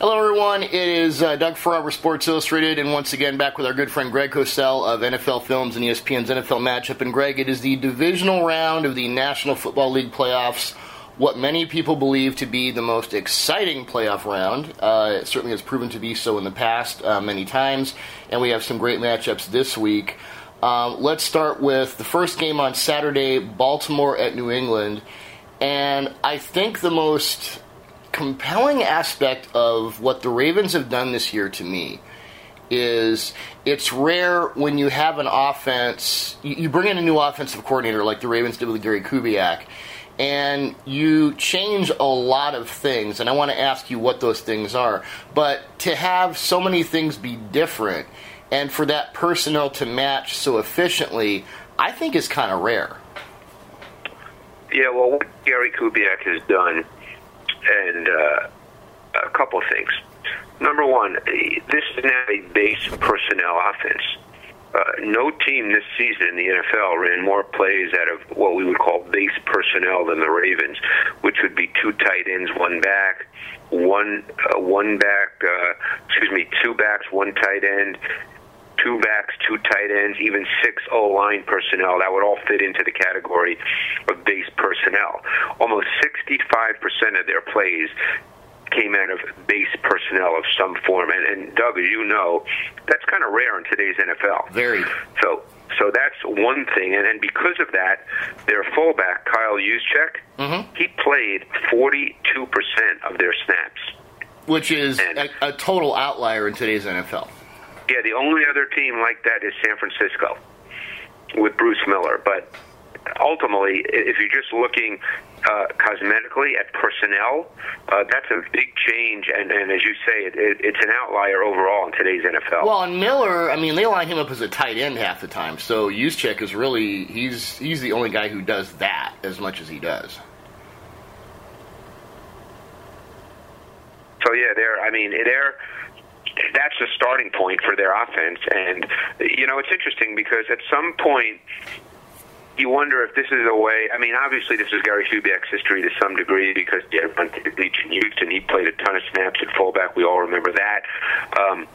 Hello, everyone. It is uh, Doug Farrar, Sports Illustrated, and once again back with our good friend Greg Cosell of NFL Films and ESPN's NFL Matchup. And Greg, it is the divisional round of the National Football League playoffs. What many people believe to be the most exciting playoff round. Uh, it certainly has proven to be so in the past uh, many times, and we have some great matchups this week. Um, let's start with the first game on Saturday Baltimore at New England. And I think the most compelling aspect of what the Ravens have done this year to me is it's rare when you have an offense, you bring in a new offensive coordinator like the Ravens did with Gary Kubiak, and you change a lot of things. And I want to ask you what those things are. But to have so many things be different and for that personnel to match so efficiently, I think is kind of rare. Yeah, well, what Gary Kubiak has done and uh, a couple things. Number one, this is now a base personnel offense. Uh, no team this season in the NFL ran more plays out of what we would call base personnel than the Ravens, which would be two tight ends, one back, one uh, one back, uh, excuse me, two backs, one tight end, two backs, two tight ends, even six O line personnel. That would all fit into the category of base personnel. Almost 65% of their plays came out of base personnel of some form. And, and Doug, as you know, that's kind of rare in today's NFL. Very. So, so that's one thing. And, and because of that, their fullback, Kyle Juszczyk, mm-hmm. he played 42% of their snaps. Which is a, a total outlier in today's NFL. Yeah, the only other team like that is San Francisco with Bruce Miller. But ultimately, if you're just looking uh, cosmetically at personnel, uh, that's a big change. And, and as you say, it, it, it's an outlier overall in today's NFL. Well, and Miller, I mean, they line him up as a tight end half the time. So Juszczyk is really he's he's the only guy who does that as much as he does. So yeah, they're. I mean, they're that's the starting point for their offense. And you know, it's interesting because at some point you wonder if this is a way. I mean, obviously, this is Gary Kubiak's history to some degree because he had Vonta Leach in Houston. He played a ton of snaps at fullback. We all remember that. Um,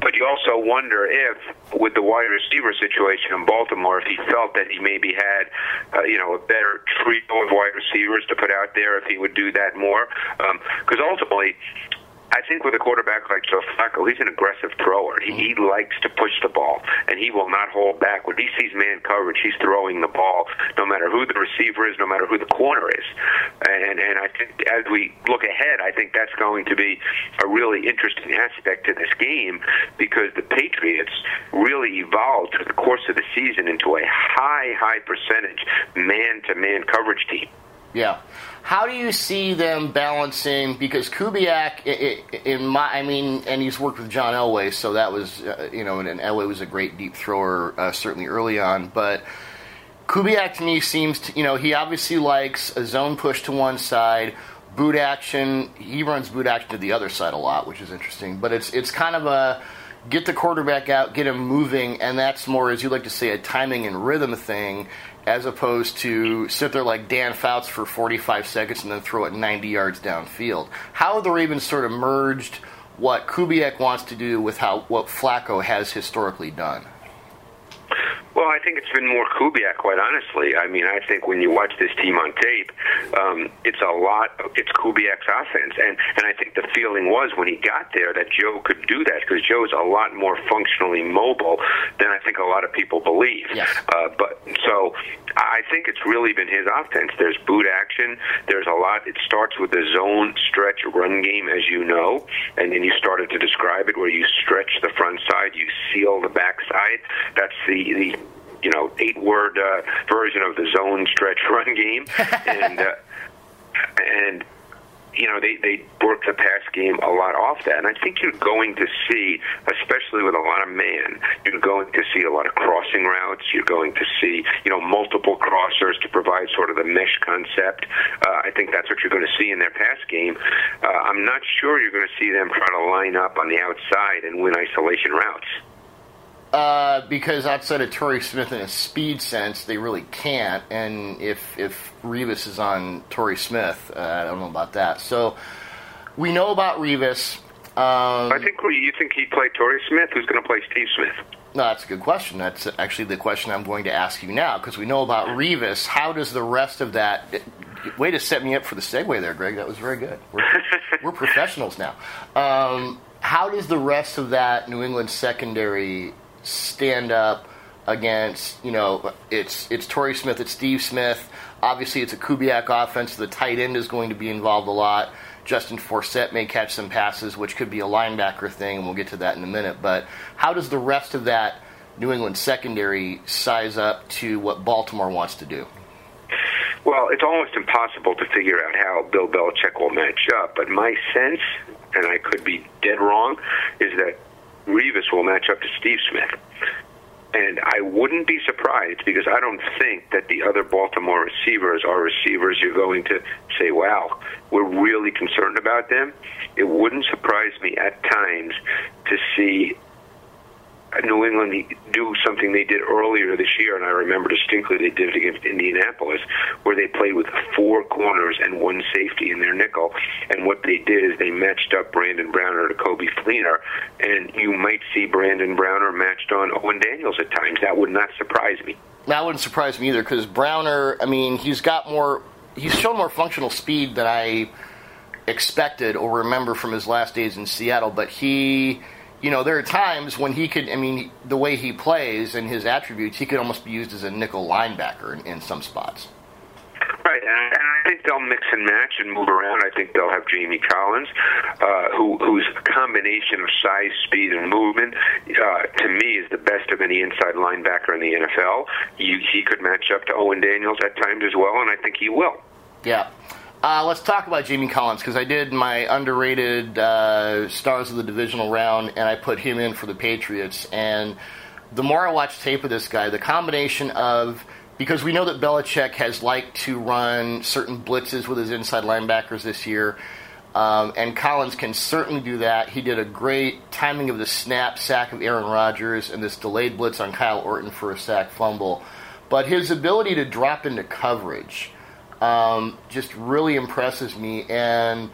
but you also wonder if, with the wide receiver situation in Baltimore, if he felt that he maybe had, uh, you know, a better trio of wide receivers to put out there, if he would do that more. Because um, ultimately, I think with a quarterback like Joe Flacco, he's an aggressive thrower. He, he likes to push the ball, and he will not hold back. When he sees man coverage, he's throwing the ball, no matter who the receiver is, no matter who the corner is. And and I think as we look ahead, I think that's going to be a really interesting aspect to this game because the Patriots really evolved through the course of the season into a high, high percentage man-to-man coverage team. Yeah. How do you see them balancing? Because Kubiak, in my, I mean, and he's worked with John Elway, so that was, uh, you know, and Elway was a great deep thrower uh, certainly early on. But Kubiak to me seems to, you know, he obviously likes a zone push to one side, boot action. He runs boot action to the other side a lot, which is interesting. But it's it's kind of a get the quarterback out, get him moving, and that's more, as you like to say, a timing and rhythm thing as opposed to sit there like Dan Fouts for 45 seconds and then throw it 90 yards downfield. How have the Ravens sort of merged what Kubiak wants to do with how what Flacco has historically done? Well, I think it's been more Kubiak, quite honestly. I mean, I think when you watch this team on tape, um, it's a lot. It's Kubiak's offense, and and I think the feeling was when he got there that Joe could do that because Joe's a lot more functionally mobile than I think a lot of people believe. Yes. Uh, but so I think it's really been his offense. There's boot action. There's a lot. It starts with the zone stretch run game, as you know, and then you started to describe it where you stretch the front side, you seal the back side. That's the the you know eight word uh, version of the zone stretch run game, and uh, and you know they they work the pass game a lot off that, and I think you're going to see, especially with a lot of man, you're going to see a lot of crossing routes. You're going to see you know multiple crossers to provide sort of the mesh concept. Uh, I think that's what you're going to see in their pass game. Uh, I'm not sure you're going to see them try to line up on the outside and win isolation routes. Uh, because outside of Torrey Smith in a speed sense, they really can't. And if if Revis is on Torrey Smith, uh, I don't know about that. So we know about Revis. Um, I think you think he played Torrey Smith. Who's going to play Steve Smith? No, that's a good question. That's actually the question I'm going to ask you now because we know about Revis. How does the rest of that? Way to set me up for the segue there, Greg. That was very good. We're, we're professionals now. Um, how does the rest of that New England secondary stand up against? You know, it's it's Torrey Smith, it's Steve Smith. Obviously, it's a Kubiak offense. The tight end is going to be involved a lot. Justin Forsett may catch some passes, which could be a linebacker thing, and we'll get to that in a minute. But how does the rest of that New England secondary size up to what Baltimore wants to do? Well, it's almost impossible to figure out how Bill Belichick will match up. But my sense, and I could be dead wrong, is that Revis will match up to Steve Smith. And I wouldn't be surprised because I don't think that the other Baltimore receivers are receivers you're going to say, wow, we're really concerned about them. It wouldn't surprise me at times to see Uh, New England do something they did earlier this year, and I remember distinctly they did it against Indianapolis, where they played with four corners and one safety in their nickel. And what they did is they matched up Brandon Browner to Coby Fleener, and you might see Brandon Browner matched on Owen Daniels at times. That would not surprise me. That wouldn't surprise me either, because Browner, I mean, he's got more, he's shown more functional speed than I expected or remember from his last days in Seattle, but he you know, there are times when he could, I mean, the way he plays and his attributes, he could almost be used as a nickel linebacker in, in some spots. Right, and I think they'll mix and match and move around. I think they'll have Jamie Collins, uh, who whose combination of size, speed, and movement, uh, to me, is the best of any inside linebacker in the NFL. You, he could match up to Owen Daniels at times as well, and I think he will. Yeah. Uh, let's talk about Jamie Collins because I did my underrated uh, stars of the divisional round and I put him in for the Patriots. And the more I watch tape of this guy, the combination of because we know that Belichick has liked to run certain blitzes with his inside linebackers this year. Um, and Collins can certainly do that. He did a great timing of the snap sack of Aaron Rodgers and this delayed blitz on Kyle Orton for a sack fumble. But his ability to drop into coverage um, just really impresses me. And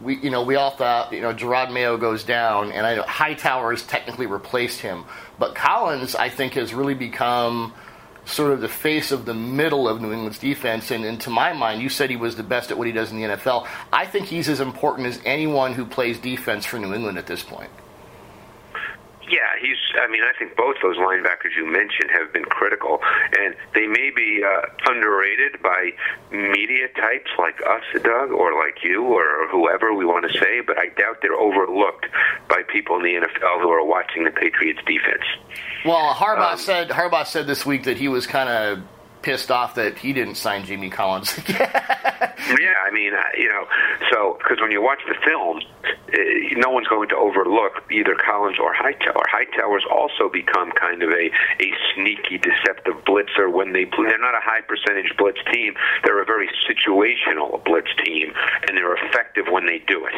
we, you know, we all thought, you know, Jerod Mayo goes down, and I Hightower has technically replaced him, but Collins, I think, has really become sort of the face of the middle of New England's defense. And, and, to my mind, you said he was the best at what he does in the NFL. I think he's as important as anyone who plays defense for New England at this point. Yeah, he's. I mean, I think both those linebackers you mentioned have been critical, and they may be uh, underrated by media types like us, Doug, or like you, or whoever we want to say. But I doubt they're overlooked by people in the NFL who are watching the Patriots defense. Well, Harbaugh um, said Harbaugh said this week that he was kind of pissed off that he didn't sign Jamie Collins. yeah, I mean, you know, so because when you watch the film, eh, no one's going to overlook either Collins or Hightower. Hightower's also become kind of a a sneaky, deceptive blitzer when they play. They're not a high percentage blitz team. They're a very situational blitz team, and they're effective when they do it.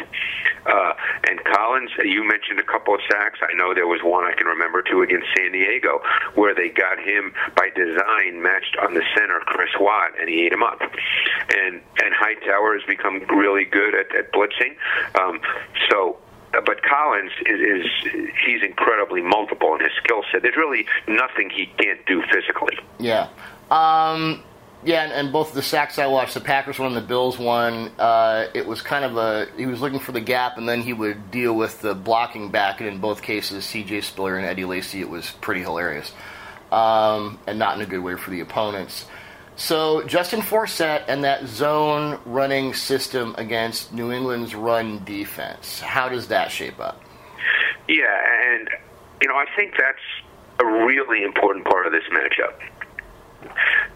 Uh, and Collins, you mentioned a couple of sacks. I know there was one I can remember too against San Diego where they got him by design matched on the center, Chris Watt, and he ate him up. And and Hightower has become really good at, at blitzing. Um, so but Collins is, is he's incredibly multiple in his skill set. There's really nothing he can't do physically. Yeah. Um, yeah, and, and, both the sacks I watched, the Packers one, the Bills one, uh, it was kind of a he was looking for the gap, and then he would deal with the blocking back, and in both cases, C.J. Spiller and Eddie Lacy, it was pretty hilarious, um, and not in a good way for the opponents. So Justin Forsett and that zone running system against New England's run defense, how does that shape up? Yeah, and you know I think that's a really important part of this matchup.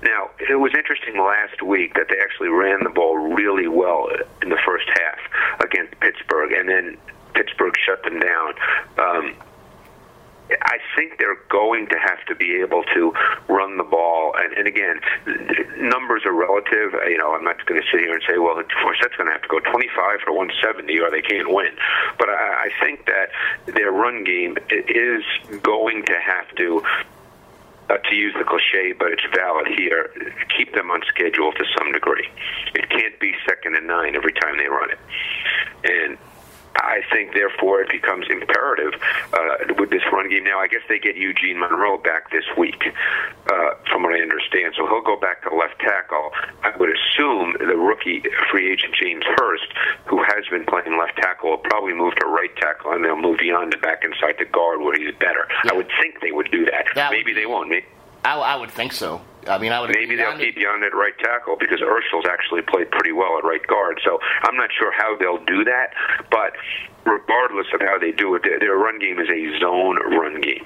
Now, it was interesting last week that they actually ran the ball really well in the first half against Pittsburgh, and then Pittsburgh shut them down. Um, I think they're going to have to be able to run the ball. And, and again, numbers are relative. You know, I'm not going to sit here and say, well, Forsett's going to have to go 25 for 170 or they can't win. But I, I think that their run game is going to have to uh, to use the cliche, but it's valid here, keep them on schedule to some degree. It can't be second and nine every time they run it. And I think, therefore, it becomes imperative uh, with this run game. Now, I guess they get Eugene Monroe back this week, uh, from what I understand. So he'll go back to left tackle. I would assume the rookie free agent James Hurst, who has been playing left tackle, will probably move to right tackle, and they'll move beyond the back inside the guard where he's better. Yeah. I would think they would do that. that Maybe they won't. Maybe. I, I would think so. I mean, I would maybe they'll keep Beyond that right tackle because Urschel's actually played pretty well at right guard. So I'm not sure how they'll do that, but regardless of how they do it, their run game is a zone run game.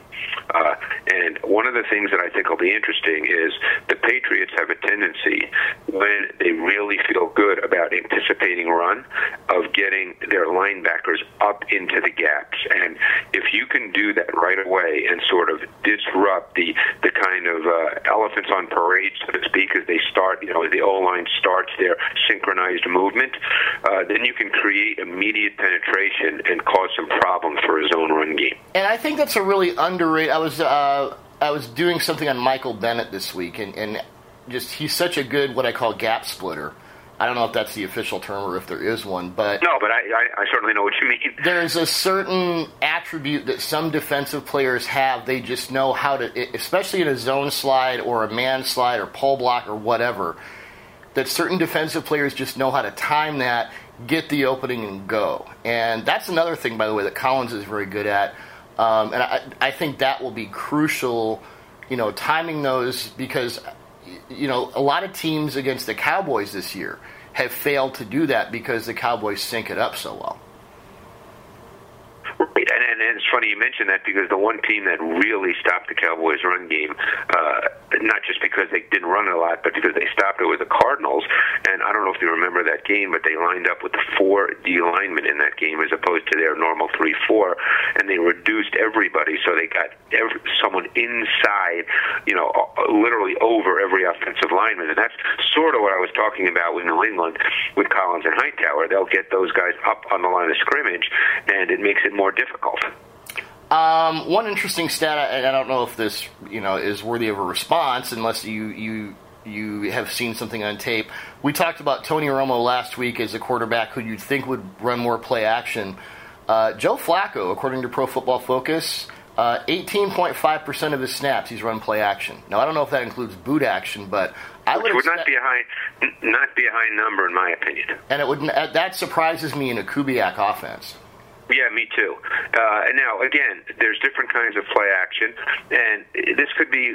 Uh, and one of the things that I think will be interesting is the Patriots have a tendency when they really feel good about anticipating run of getting their linebackers up into the gaps. And if you can do that right away and sort of disrupt the the kind of uh, elephants on parade, so to speak, as they start, you know, the O line starts their synchronized movement, uh, then you can create immediate penetration and, and cause some problems for his own run game. And I think that's a really underrated. I was uh, I was doing something on Michael Bennett this week, and, and just he's such a good what I call gap splitter. I don't know if that's the official term or if there is one, but no, but I, I, I certainly know what you mean. There's a certain attribute that some defensive players have. They just know how to, especially in a zone slide or a man slide or pull block or whatever. That certain defensive players just know how to time that get the opening and go. And that's another thing, by the way, that Collins is very good at. Um, and I, I think that will be crucial, you know, timing those because, you know, a lot of teams against the Cowboys this year have failed to do that because the Cowboys sync it up so well. And, it's funny you mentioned that because the one team that really stopped the Cowboys' run game, uh, not just because they didn't run a lot, but because they stopped it, was the Cardinals. And I don't know if you remember that game, but they lined up with the four D linemen in that game as opposed to their normal three-four, and they reduced everybody, so they got every, someone inside, you know, literally over every offensive lineman, and that's sort of what I was talking about with New England with Collins and Hightower. They'll get those guys up on the line of scrimmage, and it makes it more difficult. Um, one interesting stat, and I don't know if this you know is worthy of a response, unless you you you have seen something on tape. We talked about Tony Romo last week as a quarterback who you'd think would run more play action. Uh, Joe Flacco, according to Pro Football Focus, uh, 18.5% of his snaps he's run play action. Now I don't know if that includes boot action, but I would, would not be a high not be a high number in my opinion. And it would that surprises me in a Kubiak offense. Yeah, me too. Uh, and now, again, there's different kinds of play action, and this could be.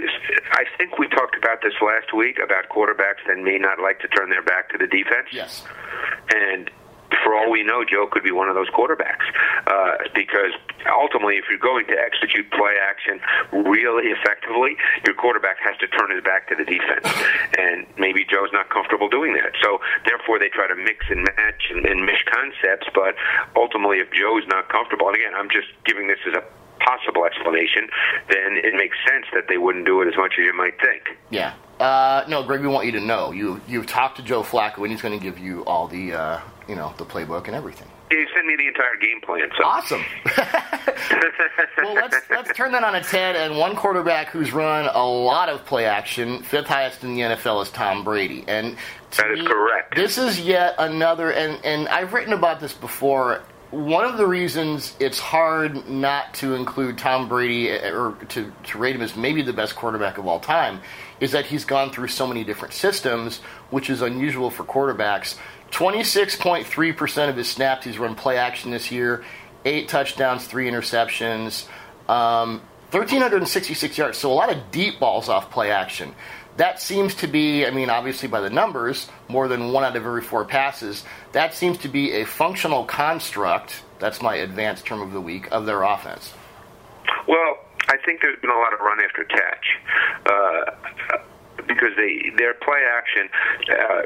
I think we talked about this last week about quarterbacks that may not like to turn their back to the defense. Yes. And for all we know, Joe could be one of those quarterbacks. Uh, because ultimately, if you're going to execute play action really effectively, your quarterback has to turn his back to the defense. And maybe Joe's not comfortable doing that. So therefore, they try to mix and match and, and mish concepts. But ultimately, if Joe's not comfortable, and again, I'm just giving this as a possible explanation, then it makes sense that they wouldn't do it as much as you might think. Yeah. Uh, no, Greg, we want you to know you you've talked to Joe Flacco, and he's going to give you all the uh, you know the playbook and everything. He sent me the entire game plan. So. Awesome. well, let's let's turn that on its head. And one quarterback who's run a lot of play action, fifth highest in the NFL, is Tom Brady. And that is me, correct. This is yet another, and and I've written about this before one of the reasons it's hard not to include Tom Brady eh, or to, to rate him as maybe the best quarterback of all time is that he's gone through so many different systems, which is unusual for quarterbacks. 26.3% of his snaps he's run play action this year, eight touchdowns, three interceptions, um, 1,366 yards. So a lot of deep balls off play action. That seems to be, I mean, obviously by the numbers, more than one out of every four passes. That seems to be a functional construct. That's my advanced term of the week of their offense. Well, I think there's been a lot of run after catch uh, because they their play action. Uh,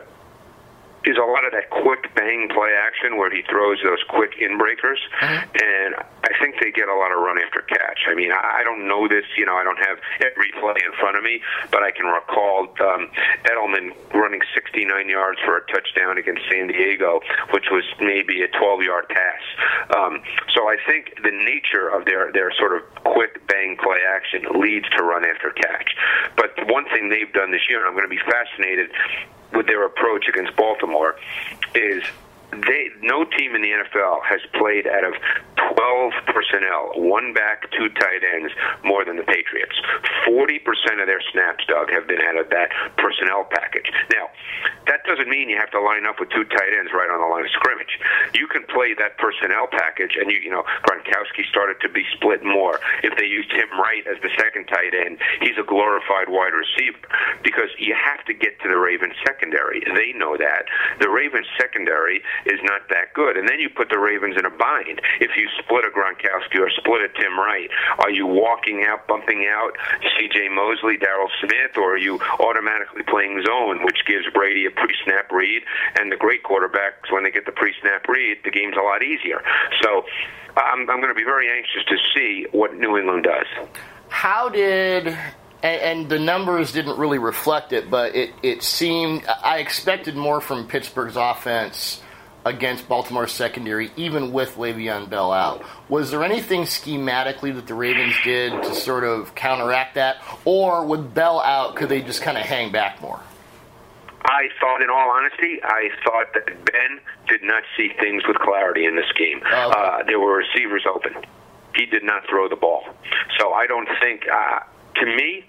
is a lot of that quick bang play action where he throws those quick in breakers, mm-hmm. and I think they get a lot of run after catch. I mean, I don't know this, you know, I don't have every play in front of me, but I can recall um, Edelman running 69 yards for a touchdown against San Diego, which was maybe a 12 yard pass. Um, so I think the nature of their their sort of quick bang play action leads to run after catch. But one thing they've done this year, and I'm going to be fascinated with their approach against Baltimore is they no team in the NFL has played out of 12 personnel, one back, two tight ends, more than the Patriots. 40% of their snaps, Doug, have been out of that personnel package. Now, that doesn't mean you have to line up with two tight ends right on the line of scrimmage. You can play that personnel package, and you, you know, Gronkowski started to be split more. If they used Tim Wright as the second tight end, he's a glorified wide receiver because you have to get to the Ravens secondary. They know that. The Ravens secondary is not that good. And then you put the Ravens in a bind. If you split a Gronkowski or split a Tim Wright, are you walking out, bumping out C.J. Mosley, Daryl Smith, or are you automatically playing zone, which gives Brady a pre-snap read? And the great quarterbacks, when they get the pre-snap read, the game's a lot easier. So I'm, I'm going to be very anxious to see what New England does. How did and, the numbers didn't really reflect it, but it, it seemed I expected more from Pittsburgh's offense against Baltimore's secondary, even with Le'Veon Bell out. Was there anything schematically that the Ravens did to sort of counteract that, or with Bell out, could they just kind of hang back more? I thought, in all honesty, I thought that Ben did not see things with clarity in this game. Oh, okay. uh, there were receivers open. He did not throw the ball. So I don't think, uh, to me,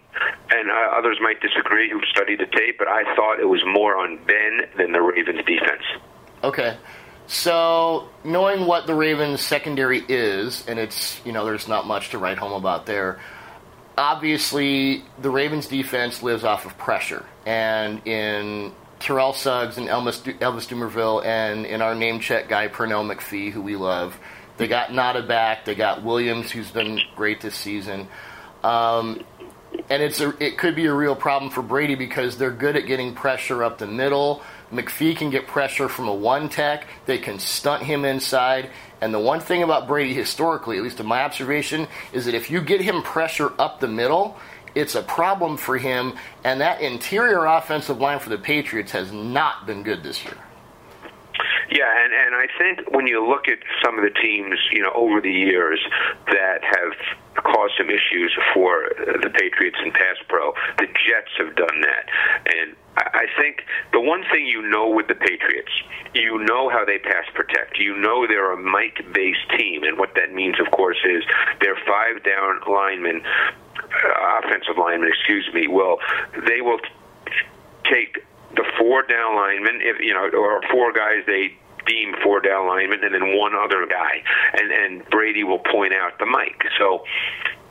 and uh, others might disagree who've studied the tape, but I thought it was more on Ben than the Ravens' defense. Okay. So, knowing what the Ravens secondary is, and it's, you know, there's not much to write home about there, obviously the Ravens defense lives off of pressure. And in Terrell Suggs and Elvis, Elvis Dumervil and in our name check guy, Pernell McPhee, who we love, they got Ngata back. They got Williams, who's been great this season. Um, and it's a, it could be a real problem for Brady because they're good at getting pressure up the middle McPhee can get pressure from a one tech. They can stunt him inside. And the one thing about Brady historically, at least in my observation, is that if you get him pressure up the middle, it's a problem for him. And that interior offensive line for the Patriots has not been good this year. Yeah, and and I think when you look at some of the teams, you know, over the years that have caused some issues for the Patriots in pass pro, the Jets have done that, and I think the one thing you know with the Patriots, you know how they pass protect. You know they're a Mike based team, and what that means, of course, is they're five down linemen, uh, offensive linemen, excuse me. Well, they will take the four down linemen, if you know, or four guys they deem four down linemen, and then one other guy, and and Brady will point out the Mike. So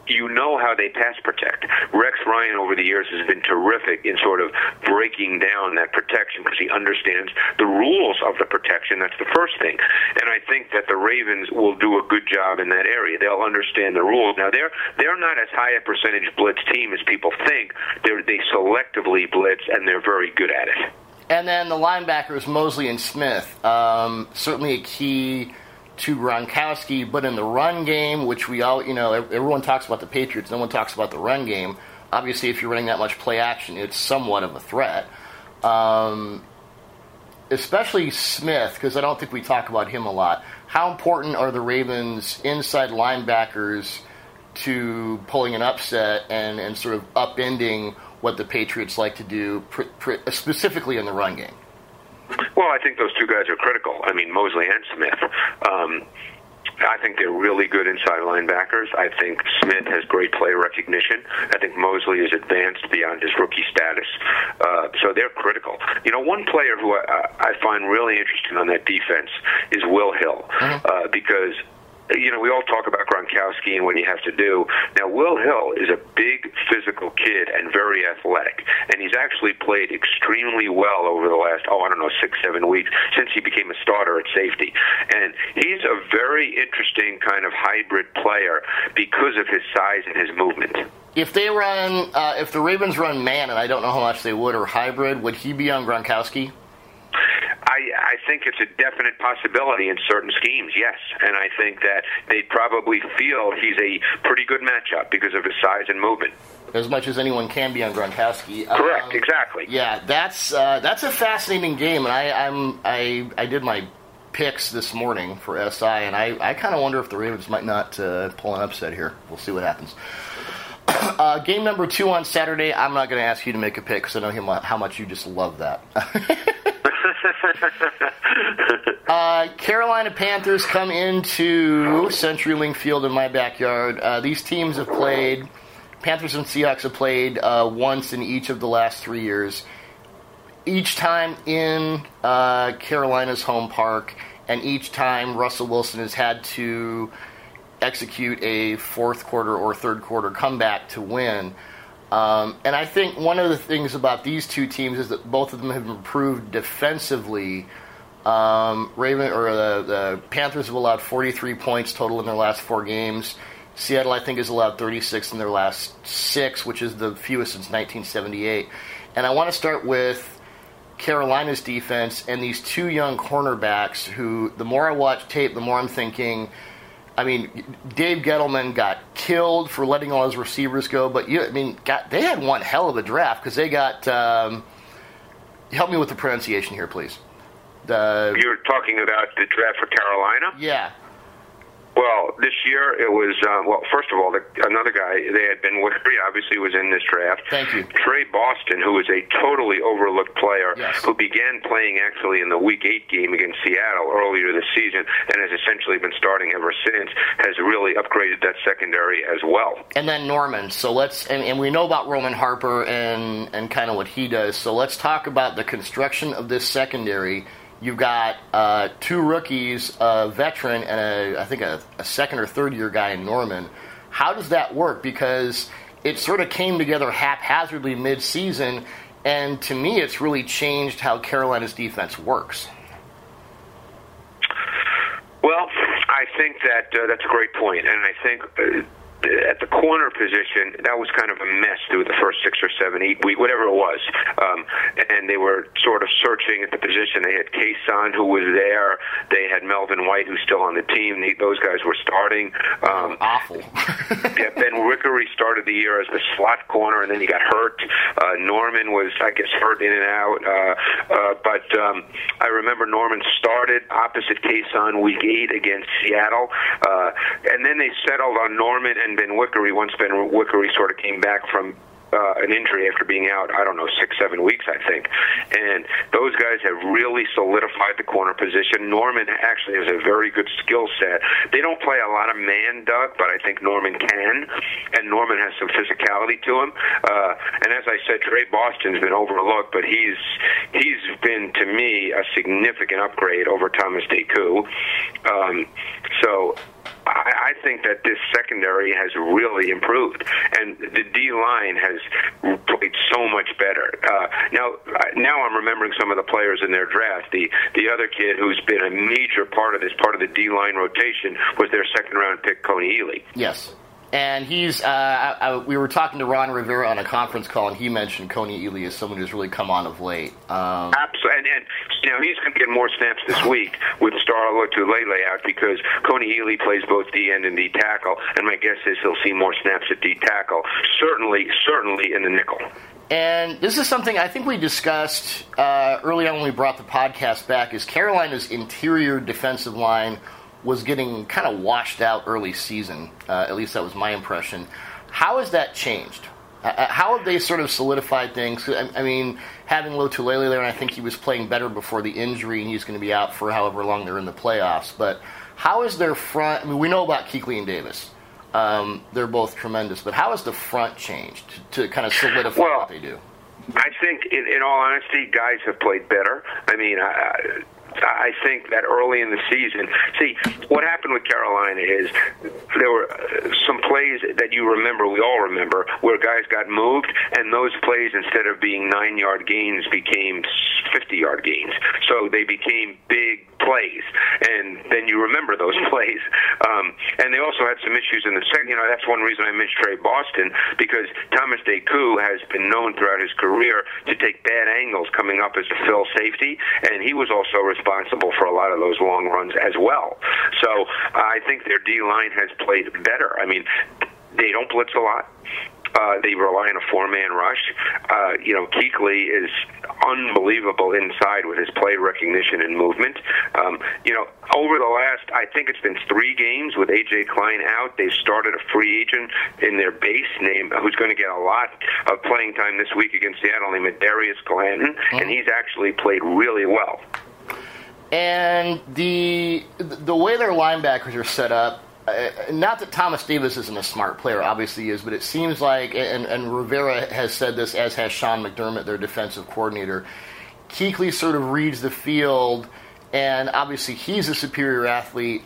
you know how they pass protect. Rex Ryan over the years has been terrific in sort of breaking down that protection because he understands the rules of the protection. That's the first thing. And I think that the Ravens will do a good job in that area. They'll understand the rules. Now they're they're not as high a percentage blitz team as people think. They're, they selectively blitz and they're very good at it. And then the linebackers Mosley and Smith, um, certainly a key to Gronkowski, but in the run game, which we all, you know, everyone talks about the Patriots, no one talks about the run game. Obviously, if you're running that much play action, it's somewhat of a threat. Um, especially Smith, because I don't think we talk about him a lot. How important are the Ravens' inside linebackers to pulling an upset and, and sort of upending what the Patriots like to do, pr- pr- specifically in the run game? Well, I think those two guys are critical. I mean, Mosley and Smith. Um, I think they're really good inside linebackers. I think Smith has great play recognition. I think Mosley is advanced beyond his rookie status. Uh, so they're critical. You know, one player who I, I find really interesting on that defense is Will Hill, mm-hmm. uh, because you know, we all talk about Gronkowski and what he has to do. Now, Will Hill is a big physical kid and very athletic, and he's actually played extremely well over the last, oh, I don't know, six, seven weeks since he became a starter at safety. And he's a very interesting kind of hybrid player because of his size and his movement. If they run, uh, if the Ravens run man, and I don't know how much they would, or hybrid, would he be on Gronkowski? I, I think it's a definite possibility in certain schemes, yes. And I think that they probably feel he's a pretty good matchup because of his size and movement. As much as anyone can be on Gronkowski. Correct, um, exactly. Yeah, that's uh, that's a fascinating game, and I, I'm I I did my picks this morning for SI, and I, I kind of wonder if the Ravens might not uh, pull an upset here. We'll see what happens. Uh, game number two on Saturday. I'm not going to ask you to make a pick because I know how much you just love that. uh, Carolina Panthers come into CenturyLink Field in my backyard. Uh, these teams have played. Panthers and Seahawks have played uh, once in each of the last three years. Each time in uh, Carolina's home park, and each time Russell Wilson has had to execute a fourth quarter or third quarter comeback to win. Um, and I think one of the things about these two teams is that both of them have improved defensively. Um, Raven or the, the, Panthers have allowed 43 points total in their last four games. Seattle, I think, has allowed 36 in their last six, which is the fewest since 1978. And I want to start with Carolina's defense and these two young cornerbacks who, the more I watch tape, the more I'm thinking I mean, Dave Gettleman got killed for letting all his receivers go, but you, I mean, got, they had one hell of a draft because they got. Um, help me with the pronunciation here, please. The, You're talking about the draft for Carolina? Yeah. Well, this year it was uh, well. First of all, the, another guy they had been with. Obviously, was in this draft. Thank you, Tre Boston, who was a totally overlooked player, yes. who began playing actually in the Week Eight game against Seattle earlier this season, and has essentially been starting ever since. Has really upgraded that secondary as well. And then Norman. So let's and, and we know about Roman Harper and and kind of what he does. So let's talk about the construction of this secondary You've got uh, two rookies, a veteran, and a, I think a, a second or third year guy in Norman. How does that work? Because it sort of came together haphazardly mid-season, and to me, it's really changed how Carolina's defense works. Well, I think that uh, that's a great point, and I think. Uh, at the corner position, that was kind of a mess through the first six or seven, eight weeks, whatever it was. Um, and they were sort of searching at the position. They had Cason, who was there. They had Melvin White, who's still on the team. They, those guys were starting. Um, Awful. yeah, Benwikere started the year as the slot corner, and then he got hurt. Uh, Norman was, I guess, hurt in and out. Uh, uh, but um, I remember Norman started opposite Cason week eight against Seattle. Uh, and then they settled on Norman and Benwikere once Benwikere sort of came back from uh, an injury after being out, I don't know, six, seven weeks, I think. And those guys have really solidified the corner position. Norman actually has a very good skill set. They don't play a lot of man, Doug, but I think Norman can. And Norman has some physicality to him. Uh, and as I said, Tre Boston's been overlooked, but he's he's been, to me, a significant upgrade over Thomas DeCoud. Um, so I, I think that this secondary has really improved, and the D line has played so much better. Uh, now, now I'm remembering some of the players in their draft. The the other kid who's been a major part of this part of the D line rotation was their second round pick, Kony Ealy. Yes and he's. Uh, I, I, we were talking to Ron Rivera on a conference call, and he mentioned Kony Ealy as someone who's really come on of late. Um, Absolutely, and, and you know he's going to get more snaps this week with Star Lotulelei out because Kony Ealy plays both D end and D tackle, and my guess is he'll see more snaps at D tackle. Certainly, certainly in the nickel. And this is something I think we discussed uh, early on when we brought the podcast back. Is Carolina's interior defensive line was getting kind of washed out early season. Uh, at least that was my impression. How has that changed? Uh, uh how have they sort of solidified things? I, I mean, having Lotulelei there, and I think he was playing better before the injury, and he's going to be out for however long they're in the playoffs. But how is their front? I mean, we know about Kuechly and Davis. Um, they're both tremendous, but how has the front changed to, to kind of solidify well, what they do? I think, in, in all honesty, guys have played better. I mean, I, I think that early in the season, see what happened with Carolina is there were uh, some plays that you remember, we all remember, where guys got moved, and those plays instead of being nine yard gains became fifty yard gains. So they became big plays, and then you remember those plays. Um, and they also had some issues in the second. You know, that's one reason I mentioned Tre Boston because Thomas DeCoud has been known throughout his career to take bad angles coming up as a fill safety, and he was also responsible for a lot of those long runs as well. So I think their D line has played better. I mean, they don't blitz a lot Uh, they rely on a four-man rush. Uh, you know, Kuechly is unbelievable inside with his play recognition and movement. Um, you know, over the last, I think it's been three games with AJ Klein out. They've started a free agent in their base name who's going to get a lot of playing time this week against Seattle named Darius Glanton, mm-hmm. and he's actually played really well. And the the way their linebackers are set up, uh, not that Thomas Davis isn't a smart player, obviously he is, but it seems like, and, and Rivera has said this, as has Sean McDermott, their defensive coordinator. Kuechly sort of reads the field, and obviously he's a superior athlete,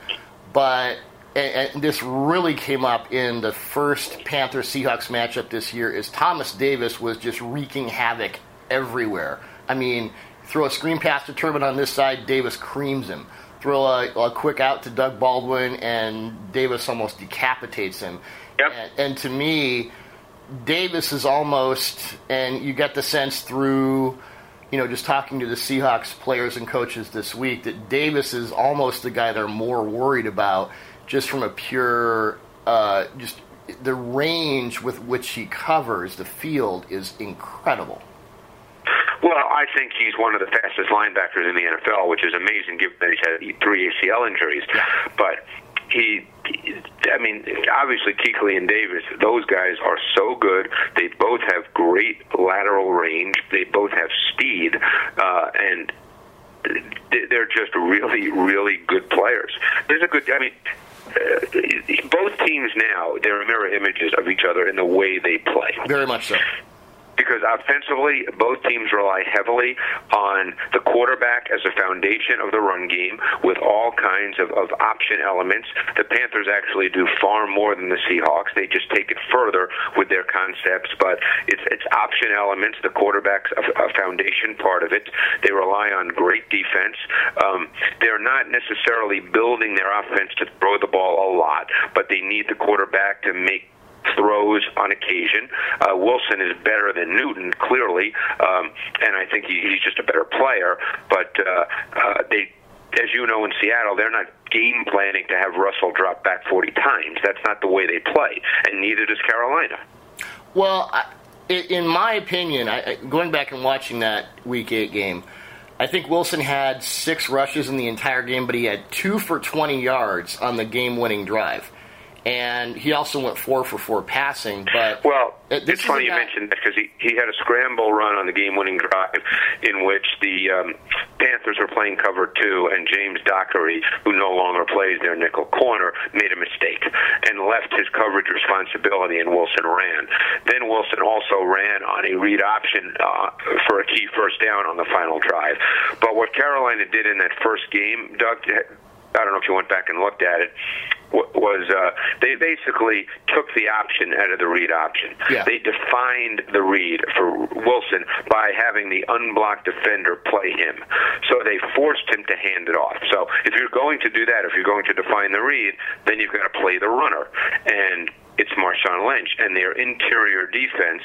but and this really came up in the first Panther Seahawks matchup this year. Is Thomas Davis was just wreaking havoc everywhere. I mean, throw a screen pass to Turbin on this side, Davis creams him. Throw a, a, quick out to Doug Baldwin, and Davis almost decapitates him. Yep. And, and to me, Davis is almost, and you get the sense through, you know, just talking to the Seahawks players and coaches this week that Davis is almost the guy they're more worried about, just from a pure, uh, just the range with which he covers the field is incredible. Well, I think he's one of the fastest linebackers in the NFL, which is amazing given that he's had three ACL injuries. But he, I mean, obviously Kuechly and Davis, those guys are so good. They both have great lateral range. They both have speed, uh, and they're just really, really good players. There's a good, I mean, uh, both teams now they're mirror images of each other in the way they play. Very much so because offensively, both teams rely heavily on the quarterback as a foundation of the run game with all kinds of, of option elements. The Panthers actually do far more than the Seahawks. They just take it further with their concepts, but it's, it's option elements. The quarterback's a, a foundation part of it. They rely on great defense. Um, they're not necessarily building their offense to throw the ball a lot, but they need the quarterback to make throws on occasion. Uh, Wilson is better than Newton, clearly, um, and I think he, he's just a better player. But uh, uh, they as you know, in Seattle, they're not game planning to have Russell drop back 40 times. That's not the way they play, and neither does Carolina. Well, in my opinion, going back and watching that Week 8 game, I think Wilson had six rushes in the entire game, but he had two for 20 yards on the game winning drive and he also went four for four passing. But well, it's funny you mentioned that because he he had a scramble run on the game-winning drive in which the um, Panthers were playing cover two, and James Dockery, who no longer plays their nickel corner, made a mistake and left his coverage responsibility, and Wilson ran. Then Wilson also ran on a read option uh, for a key first down on the final drive. But what Carolina did in that first game, Doug, I don't know if you went back and looked at it was uh, they basically took the option out of the read option. Yeah. They defined the read for Wilson by having the unblocked defender play him. So they forced him to hand it off. So if you're going to do that, if you're going to define the read, then you've got to play the runner. And it's Marshawn Lynch and their interior defense,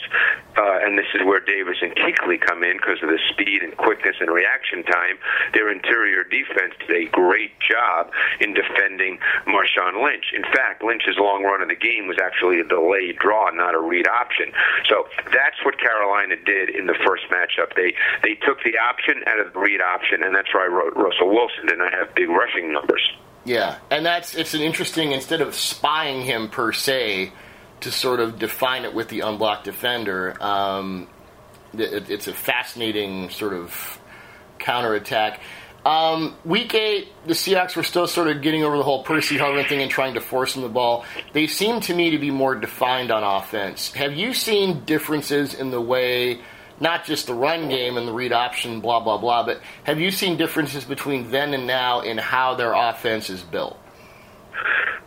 uh, and this is where Davis and Kuechly come in because of the speed and quickness and reaction time. Their interior defense did a great job in defending Marshawn Lynch. In fact, Lynch's long run of the game was actually a delayed draw, not a read option. So that's what Carolina did in the first matchup. They they took the option out of the read option, and that's why Russell Wilson did not have big rushing numbers. Yeah, and that's it's an interesting instead of spying him per se to sort of define it with the unblocked defender. Um, it, it's a fascinating sort of counterattack. Um, week eight, the Seahawks were still sort of getting over the whole Percy Harvin thing and trying to force him the ball. They seem to me to be more defined on offense. Have you seen differences in the way not just the run game and the read option, blah, blah, blah, but have you seen differences between then and now in how their offense is built?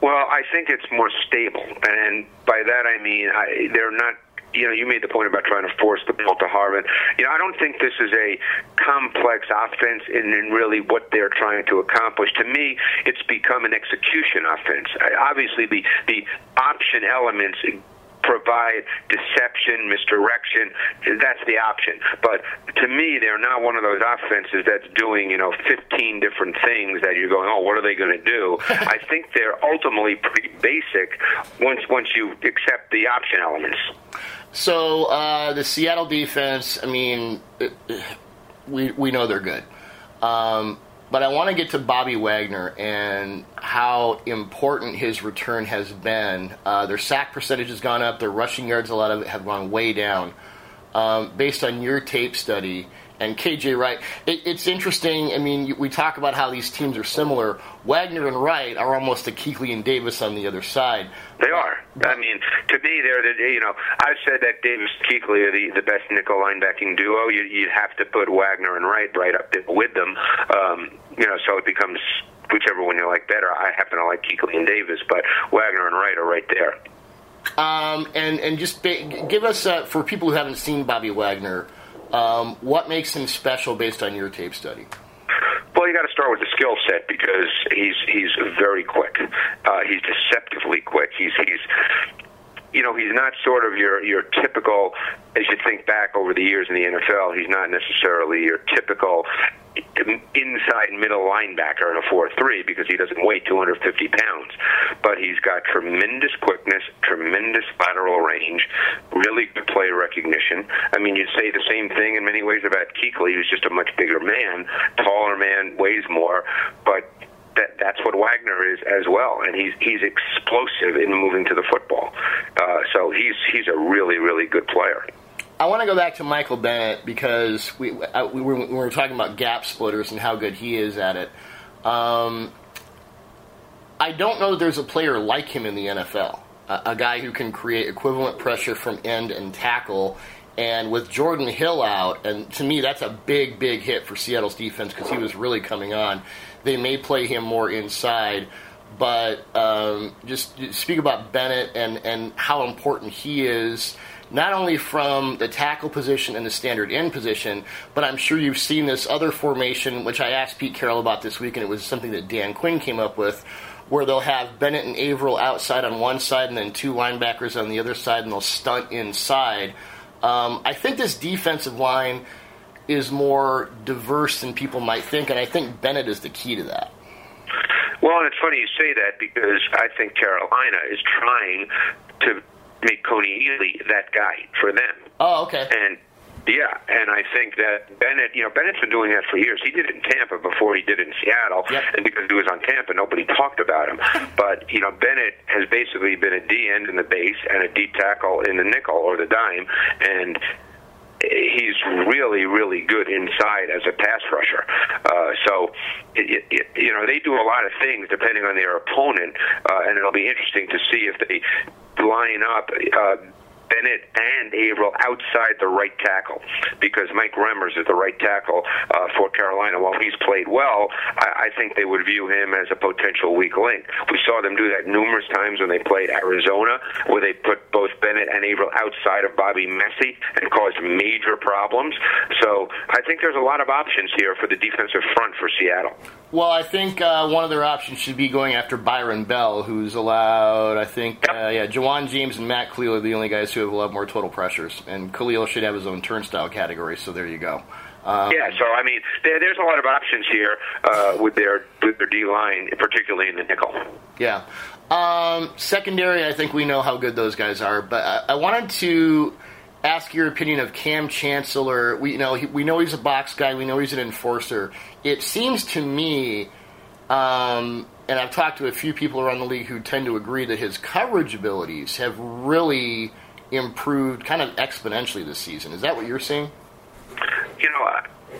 Well, I think it's more stable, and by that I mean I, they're not you know, you made the point about trying to force the ball to Harvin. You know, I don't think this is a complex offense in, in really what they're trying to accomplish. To me, it's become an execution offense. Obviously, the the option elements provide deception, misdirection, that's the option. But to me, they're not one of those offenses that's doing, you know, 15 different things that you're going, oh, what are they going to do? I think they're ultimately pretty basic once once you accept the option elements. So uh, the Seattle defense, I mean, we we know they're good. Um, but I want to get to Bobby Wagner and how important his return has been. Uh, their sack percentage has gone up. Their rushing yards, a lot of it, have gone way down. Um, based on your tape study, and KJ Wright. It, it's interesting. I mean, we talk about how these teams are similar. Wagner and Wright are almost a Kuechly and Davis on the other side. They are. I mean, to me, they're the you know I've said that Davis Kuechly are the the best nickel linebacking duo. You you have to put Wagner and Wright right up there with them. Um, you know, so it becomes whichever one you like better. I happen to like Kuechly and Davis, but Wagner and Wright are right there. Um, and and just give us uh, for people who haven't seen Bobby Wagner um, what makes him special based on your tape study? Well, you got to start with the skill set because he's he's very quick. Uh, he's deceptively quick. He's he's you know, he's not sort of your your typical. As you think back over the years in the NFL, he's not necessarily your typical inside middle linebacker in a 4-3 because he doesn't weigh 250 pounds. But he's got tremendous quickness, tremendous lateral range, really good play recognition. I mean, you'd say the same thing in many ways about Kuechly, who's just a much bigger man, taller man, weighs more, but that that's what Wagner is as well, and he's he's explosive in moving to the football. Uh, so he's he's a really really good player. I want to go back to Michael Bennett because we, uh, we, were, we, were, talking about gap splitters and how good he is at it. Um, I don't know there's a player like him in the NFL, a, a, guy who can create equivalent pressure from end and tackle. And with Jordan Hill out, and to me that's a big, big hit for Seattle's defense because he was really coming on. They may play him more inside but um, just speak about Bennett and, and how important he is not only from the tackle position and the standard end position, but I'm sure you've seen this other formation, which I asked Pete Carroll about this week, and it was something that Dan Quinn came up with, where they'll have Bennett and Avril outside on one side and then two linebackers on the other side, and they'll stunt inside. Um, I think this defensive line is more diverse than people might think, and I think Bennett is the key to that. Well, and it's funny you say that because I think Carolina is trying to make Kony Ealy that guy for them. Oh, okay. And yeah, and I think that Bennett, you know, Bennett's been doing that for years. He did it in Tampa before he did it in Seattle, yep. and because he was on Tampa, nobody talked about him. but you know, Bennett has basically been a D end in the base and a deep tackle in the nickel or the dime, and he's really, really good inside as a pass rusher. Uh, so, it, it, you know, they do a lot of things depending on their opponent, uh, and it'll be interesting to see if they line up. Uh, Bennett and Avril outside the right tackle because Mike Remmers is the right tackle uh, for Carolina. While he's played well, I, I think they would view him as a potential weak link. We saw them do that numerous times when they played Arizona, where they put both Bennett and Avril outside of Bobby Massie and caused major problems. So I think there's a lot of options here for the defensive front for Seattle. Well, I think uh, one of their options should be going after Byron Bell, who's allowed, I think, uh, yeah, Ja'Wuan James and Matt Kalil are the only guys who have allowed more total pressures. And Kalil should have his own turnstile category, so there you go. Um, yeah, so I mean, there, there's a lot of options here uh, with their with their D line, particularly in the nickel. Yeah, um, secondary. I think we know how good those guys are, but I, I wanted to ask your opinion of Kam Chancellor. We you know he, we know he's a box guy. We know he's an enforcer. It seems to me, um, and I've talked to a few people around the league who tend to agree that his coverage abilities have really improved, kind of exponentially this season. Is that what you're seeing? You know,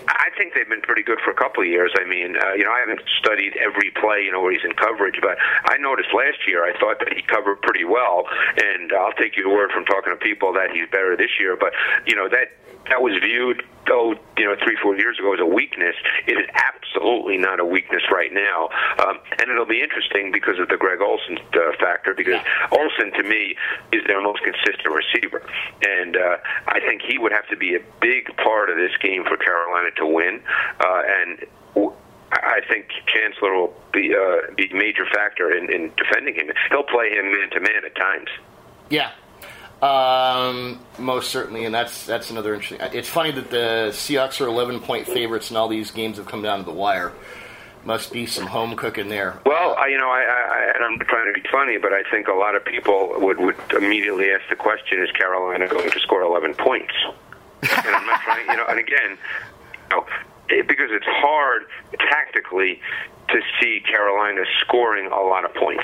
I think they've been pretty good for a couple of years. I mean, uh, you know, I haven't studied every play, you know, where he's in coverage, but I noticed last year I thought that he covered pretty well, and I'll take your word from talking to people that he's better this year. But you know that that was viewed, oh, you know, three, four years ago as a weakness. It is absolutely not a weakness right now. Um, and it'll be interesting because of the Greg Olsen uh, factor, because Olsen, to me, is their most consistent receiver. And uh, I think he would have to be a big part of this game for Carolina to win. Uh, and I think Chancellor will be uh, be a major factor in, in defending him. He'll play him man to man at times. Yeah, Um, most certainly, and that's that's another interesting. It's funny that the Seahawks are 11 point favorites, and all these games have come down to the wire. Must be some home cooking there. Well, I, you know, I, I, and I'm trying to be funny, but I think a lot of people would would immediately ask the question: Is Carolina going to score 11 points? and I'm not trying, you know. And again, you know, it, because it's hard tactically to see Carolina scoring a lot of points.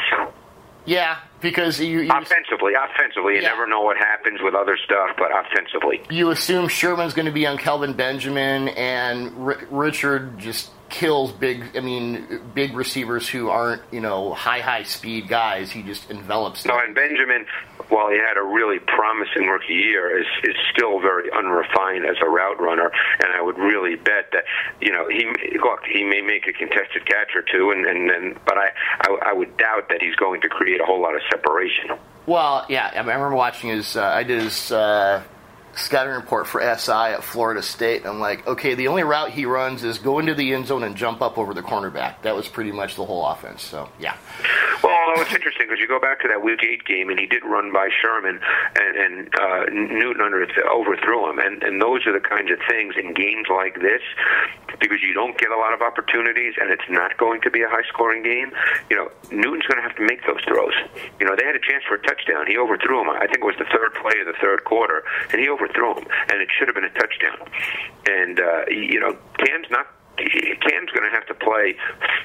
Yeah, because you, you offensively, offensively, you Yeah. never know what happens with other stuff, but offensively, you assume Sherman's going to be on Kelvin Benjamin, and R- Richard just kills big. I mean, big receivers who aren't you know high high speed guys. He just envelops them. no. And Benjamin, while he had a really promising rookie year, is is still very unrefined as a route runner. And I would really bet that you know he look he may make a contested catch or two, and and, and but I, I I would doubt that he's going to create a whole lot of separation. Well, yeah, I remember watching his. Uh, I did his uh, scouting report for SI at Florida State. I'm like, okay, the only route he runs is go into the end zone and jump up over the cornerback. That was pretty much the whole offense. So yeah, Well, although it's interesting because you go back to that Week Eight game, and he did run by Sherman, and, and uh, Newton under overthrew him, and and those are the kinds of things in games like this, because you don't get a lot of opportunities, and it's not going to be a high scoring game. You know, Newton's going to have to make those throws. You know, they had a chance for a touchdown. He overthrew him. I think it was the third play of the third quarter, and he overthrew him, and it should have been a touchdown. And uh, you know, Cam's not. Cam's going to have to play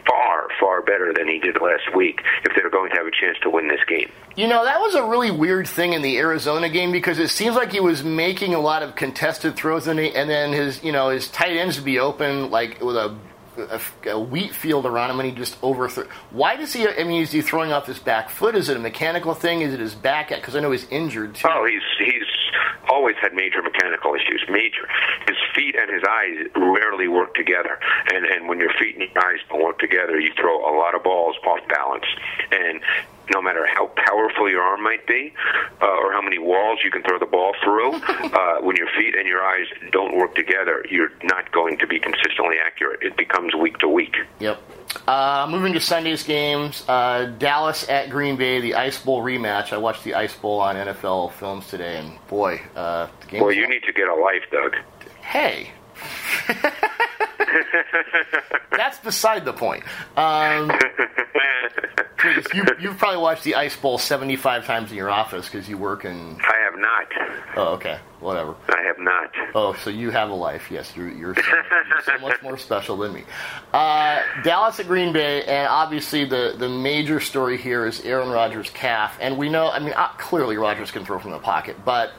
far, far better than he did last week if they're going to have a chance to win this game. you know that was a really weird thing in the Arizona game because it seems like he was making a lot of contested throws, and, he, and then his you know his tight ends would be open like with a. A, a wheat field around him, and he just overthrew. Why does he? I mean, is he throwing off his back foot? Is it a mechanical thing? Is it his back? Because I know he's injured too. Oh, he's he's always had major mechanical issues. Major. His feet and his eyes rarely work together. And and when your feet and your eyes don't work together, you throw a lot of balls off balance. And no matter how powerful your arm might be, uh, or how many walls you can throw the ball through, uh, when your feet and your eyes don't work together, you're not going to be consistently accurate. It becomes week to week. Yep. Uh, moving to Sunday's games, uh, Dallas at Green Bay, the Ice Bowl rematch. I watched the Ice Bowl on NFL Films today, and boy, uh, the game. Well, you need to get a life, Doug. hey, that's beside the point. Um, please, you, you've probably watched the Ice Bowl seventy-five times in your office because you work in. I have not. Oh, okay, whatever. I have not. Oh, so you have a life. Yes, you're you're so, you're so much more special than me. Uh, Dallas at Green Bay, and obviously the the major story here is Aaron Rodgers' calf, and we know. I mean, uh, clearly Rodgers can throw from the pocket, but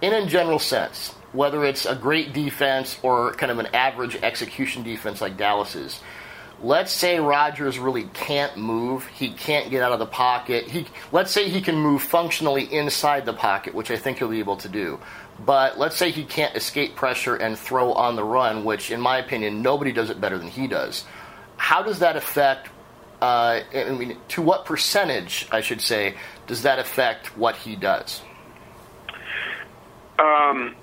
in a general sense, whether it's a great defense or kind of an average execution defense like Dallas's. Let's say Rodgers really can't move. He can't get out of the pocket. He let's say he can move functionally inside the pocket, which I think he'll be able to do. But let's say he can't escape pressure and throw on the run, which in my opinion nobody does it better than he does. How does that affect uh, I mean, to what percentage, I should say, does that affect what he does? Um,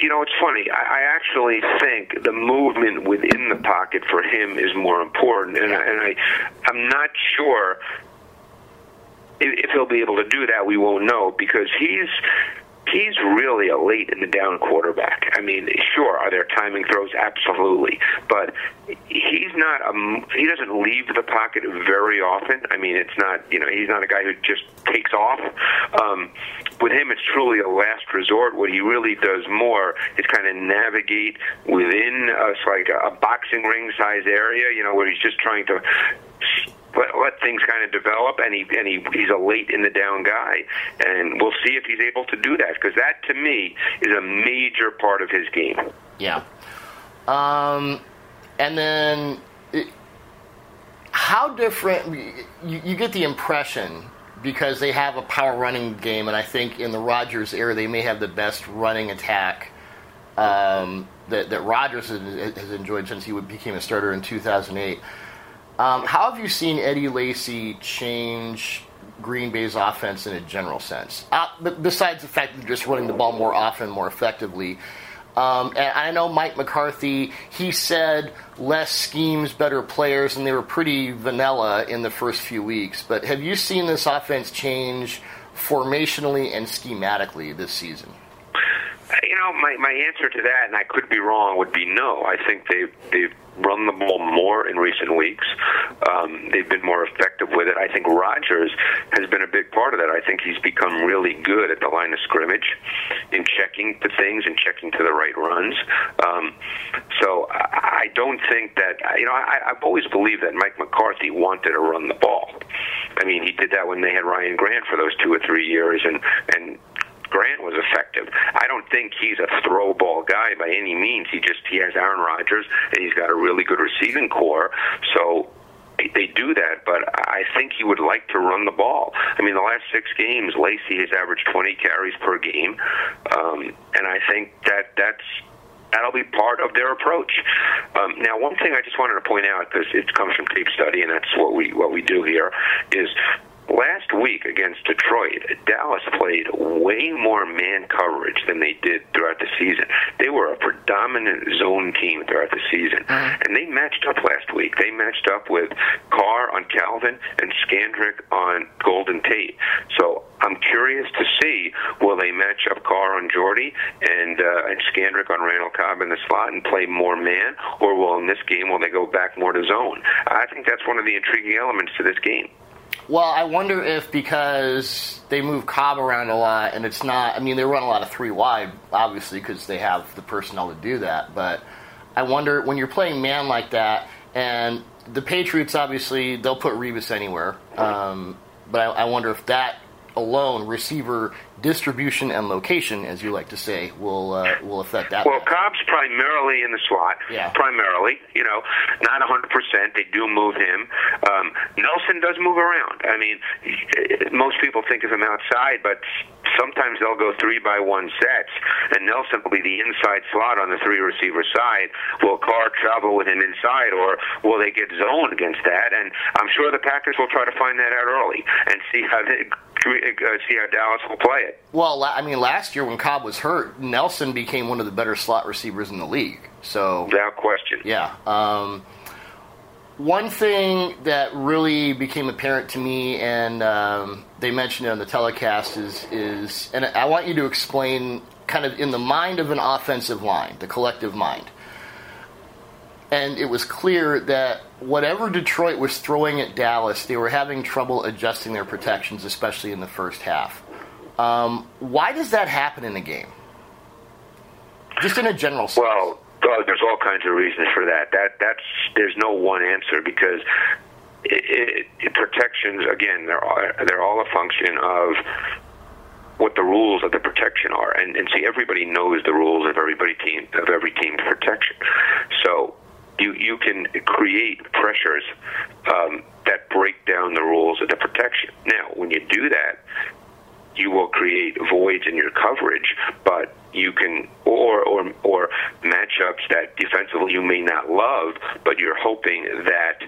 you know, it's funny. I, I actually think the movement within the pocket for him is more important, and, I and I, I'm not sure if, he'll be able to do that. We won't know because he's he's really a late in the down quarterback. I mean, sure, are there timing throws? Absolutely, but he's not a he doesn't leave the pocket very often. I mean, it's not you know he's not a guy who just takes off. Um, with him, it's truly a last resort. What he really does more is kind of navigate within a, it's like a boxing ring size area, you know, where he's just trying to let, let things kind of develop, and he and he he's a late in the down guy, and we'll see if he's able to do that because that to me is a major part of his game. Yeah. Um, and then, it, how different? You, you get the impression because they have a power running game, and I think in the Rodgers era they may have the best running attack um, that that Rodgers has, enjoyed since he became a starter in 2008. Um, how have you seen Eddie Lacy change Green Bay's offense in a general sense? Uh, besides the fact that they're just running the ball more often, more effectively. Um, and I know Mike McCarthy, he said less schemes, better players, and they were pretty vanilla in the first few weeks. But have you seen this offense change formationally and schematically this season? You know, my, my answer to that, and I could be wrong, would be no. I think they've, they've run the ball more in recent weeks. Um, they've been more effective with it. I think Rodgers has been a big part of that. I think he's become really good at the line of scrimmage in checking to things and checking to the right runs. Um, so I, don't think that, you know, I, I've always believed that Mike McCarthy wanted to run the ball. I mean, he did that when they had Ryan Grant for those two or three years, and and Grant was effective. I don't think he's a throw ball guy by any means. He just he has Aaron Rodgers and he's got a really good receiving core. So they do that, but I think he would like to run the ball. I mean, the last six games, Lacy has averaged 20 carries per game, um, and I think that that's that'll be part of their approach. Um, now, one thing I just wanted to point out because it comes from tape study, and that's what we what we do here, is Last week against Detroit, Dallas played way more man coverage than they did throughout the season. They were a predominant zone team throughout the season, mm-hmm. and they matched up last week. They matched up with Carr on Calvin and Scandrick on Golden Tate. So I'm curious to see will they match up Carr on Jordy and uh, and Scandrick on Randall Cobb in the slot and play more man, or will in this game will they go back more to zone? I think that's one of the intriguing elements to this game. Well, I wonder if because they move Cobb around a lot, and it's not. I mean, they run a lot of three wide, obviously, because they have the personnel to do that. But I wonder when you're playing man like that, and the Patriots obviously they'll put Revis anywhere. Um, but I, I wonder if that alone, receiver distribution and location, as you like to say, will uh, will affect that. Well, Cobb's primarily in the slot. Yeah. Primarily, you know, not 100%. They do move him. Um, Nelson does move around. I mean, most people think of him outside, but sometimes they'll go three by one sets, and Nelson will be the inside slot on the three receiver side. Will Carr travel with him inside, or will they get zone against that? And I'm sure the Packers will try to find that out early and see how they see how Dallas will play it. Well, I mean, last year when Cobb was hurt, Nelson became one of the better slot receivers in the league. So without question, yeah. Um, one thing that really became apparent to me, and um, they mentioned it on the telecast, is is, and I want you to explain kind of in the mind of an offensive line, the collective mind. And it was clear that whatever Detroit was throwing at Dallas, they were having trouble adjusting their protections, especially in the first half. Um, why does that happen in a game? Just in a general sense. Well, there's all kinds of reasons for that. That that's there's no one answer because it, it protections again they're all, they're all a function of what the rules of the protection are, and, and see everybody knows the rules of everybody team of every team's protection. So you you can create pressures um, that break down the rules of the protection. Now, when you do that, you will create voids in your coverage, but you can or or or matchups that defensively you may not love, but you're hoping that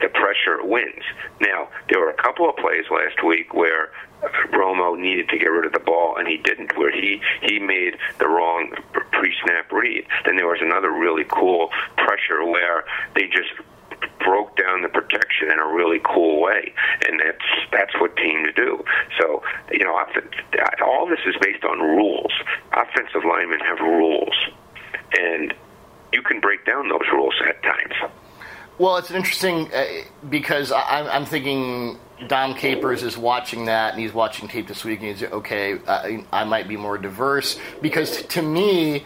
the pressure wins. Now, there were a couple of plays last week where Romo needed to get rid of the ball and he didn't, where he he made the wrong pre-snap read. Then there was another really cool pressure where they just broke down the protection in a really cool way, and that's that's what teams do. So you know, all this is based on rules. Offensive linemen have rules, and you can break down those rules at times. Well, it's interesting uh, because I, I'm thinking Dom Capers is watching that and he's watching tape this week and he's okay. I, I might be more diverse because to me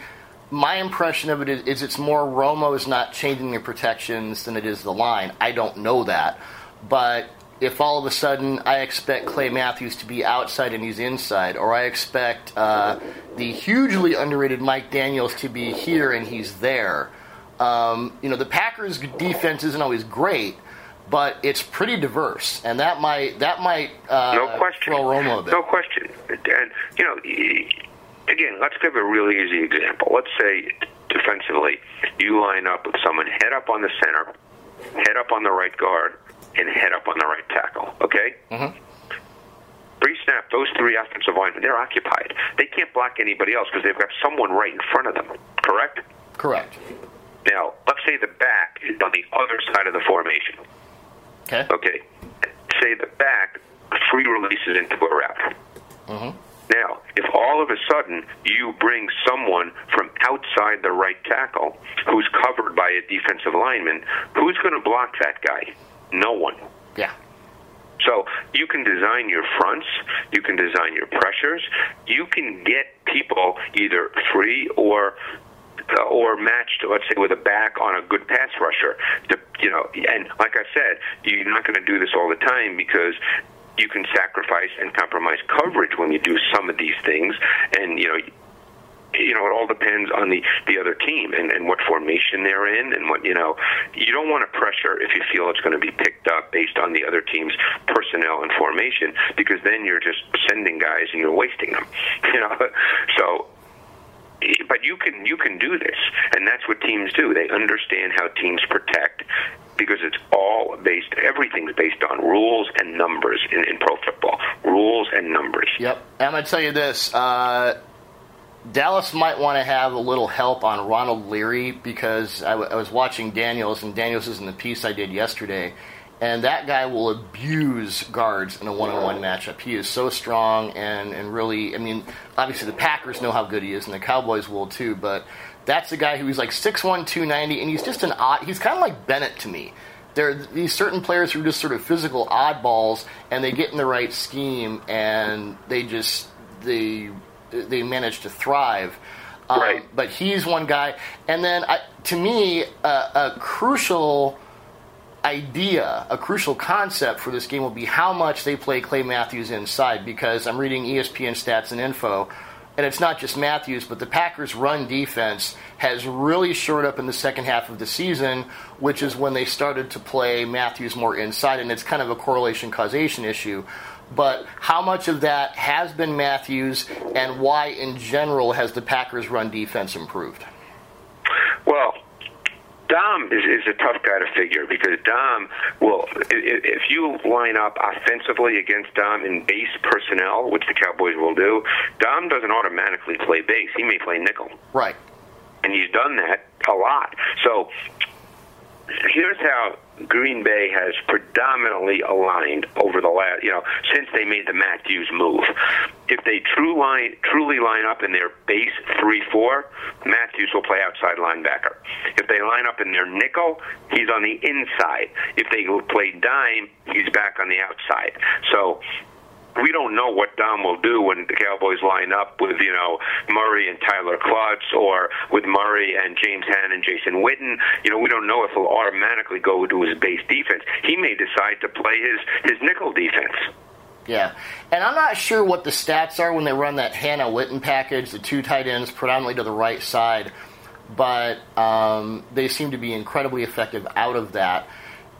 my impression of it is, is it's more Romo is not changing the protections than it is the line. I don't know that, but if all of a sudden I expect Clay Matthews to be outside and he's inside, or I expect uh, the hugely underrated Mike Daniels to be here and he's there, um, you know the Packers' defense isn't always great, but it's pretty diverse, and that might that might uh, no question. throw Romo a bit. No question, and you know again, let's give a really easy example. Let's say defensively, you line up with someone head up on the center, head up on the right guard, and head up on the right tackle. Okay. Mm-hmm. Pre-snap, those three offensive linemen, they're occupied. They can't block anybody else because they've got someone right in front of them. Correct? Correct. Now, let's say the back is on the other side of the formation. Okay. Okay. Say the back free releases into a route. Mm-hmm. Now, if all of a sudden you bring someone from outside the right tackle who's covered by a defensive lineman, who's going to block that guy? No one. Yeah. So you can design your fronts, you can design your pressures, you can get people either free or uh, or matched, let's say, with a back on a good pass rusher. To, you know, and like I said, you're not going to do this all the time because you can sacrifice and compromise coverage when you do some of these things, and you know you know, it all depends on the the other team and, and what formation they're in, and what you know. You don't want to pressure if you feel it's going to be picked up based on the other team's personnel and formation, because then you're just sending guys and you're wasting them. You know, so. But you can you can do this, and that's what teams do. They understand how teams protect, because it's all based everything's based on rules and numbers in, in pro football. Rules and numbers. Yep. I'm tell you this uh, Dallas might want to have a little help on Ronald Leary because I, w- I was watching Daniels, and Daniels is in the piece I did yesterday, and that guy will abuse guards in a one-on-one matchup. He is so strong and, and really, I mean, obviously the Packers know how good he is, and the Cowboys will too, but that's a guy who's like 6'1", 290, and he's just an odd, he's kind of like Bennett to me. There are these certain players who are just sort of physical oddballs, and they get in the right scheme, and they just, they they manage to thrive. Um, right. But he's one guy, and then I, to me, a crucial idea, a crucial concept for this game will be how much they play Clay Matthews inside. Because I'm reading ESPN stats and info, and it's not just Matthews, but the Packers' run defense has really shored up in the second half of the season, which is when they started to play Matthews more inside, and it's kind of a correlation causation issue but how much of that has been Matthews, and why in general has the Packers' run defense improved? Well, Dom is, is a tough guy to figure because Dom will, if you line up offensively against Dom in base personnel, which the Cowboys will do, Dom doesn't automatically play base. He may play nickel. Right. And he's done that a lot. So here's how Green Bay has predominantly aligned over the last, you know, since they made the Matthews move. If they true line, truly line up in their base 3-4, Matthews will play outside linebacker. If they line up in their nickel, he's on the inside. If they play dime, he's back on the outside. So we don't know what Dom will do when the Cowboys line up with you know Murray and Tyler Clutts, or with Murray and James Hanna and Jason Witten. You know, we don't know if he'll automatically go to his base defense. He may decide to play his his nickel defense. Yeah, and I'm not sure what the stats are when they run that Hanna Witten package, the two tight ends predominantly to the right side, but um, they seem to be incredibly effective out of that.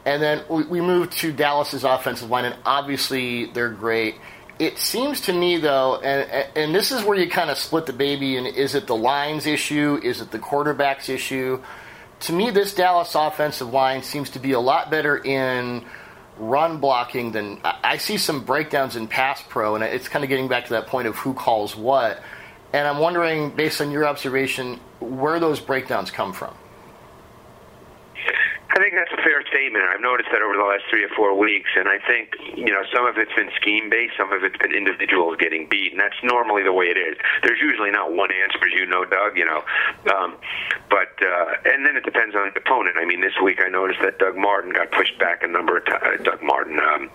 And then we move to Dallas's offensive line, and obviously they're great. It seems to me, though, and, and this is where you kind of split the baby, and is it the lines issue? Is it the quarterback's issue? To me, this Dallas offensive line seems to be a lot better in run blocking than I see some breakdowns in pass pro, and it's kind of getting back to that point of who calls what. And I'm wondering, based on your observation, where those breakdowns come from. I think that's a fair statement. I've noticed that over the last three or four weeks, and I think you know some of it's been scheme based, some of it's been individuals getting beat, and that's normally the way it is. There's usually not one answer, as you know, Doug. You know, um, but uh, and then it depends on the opponent. I mean, this week I noticed that Doug Martin got pushed back a number of times. Uh, Doug Martin, um,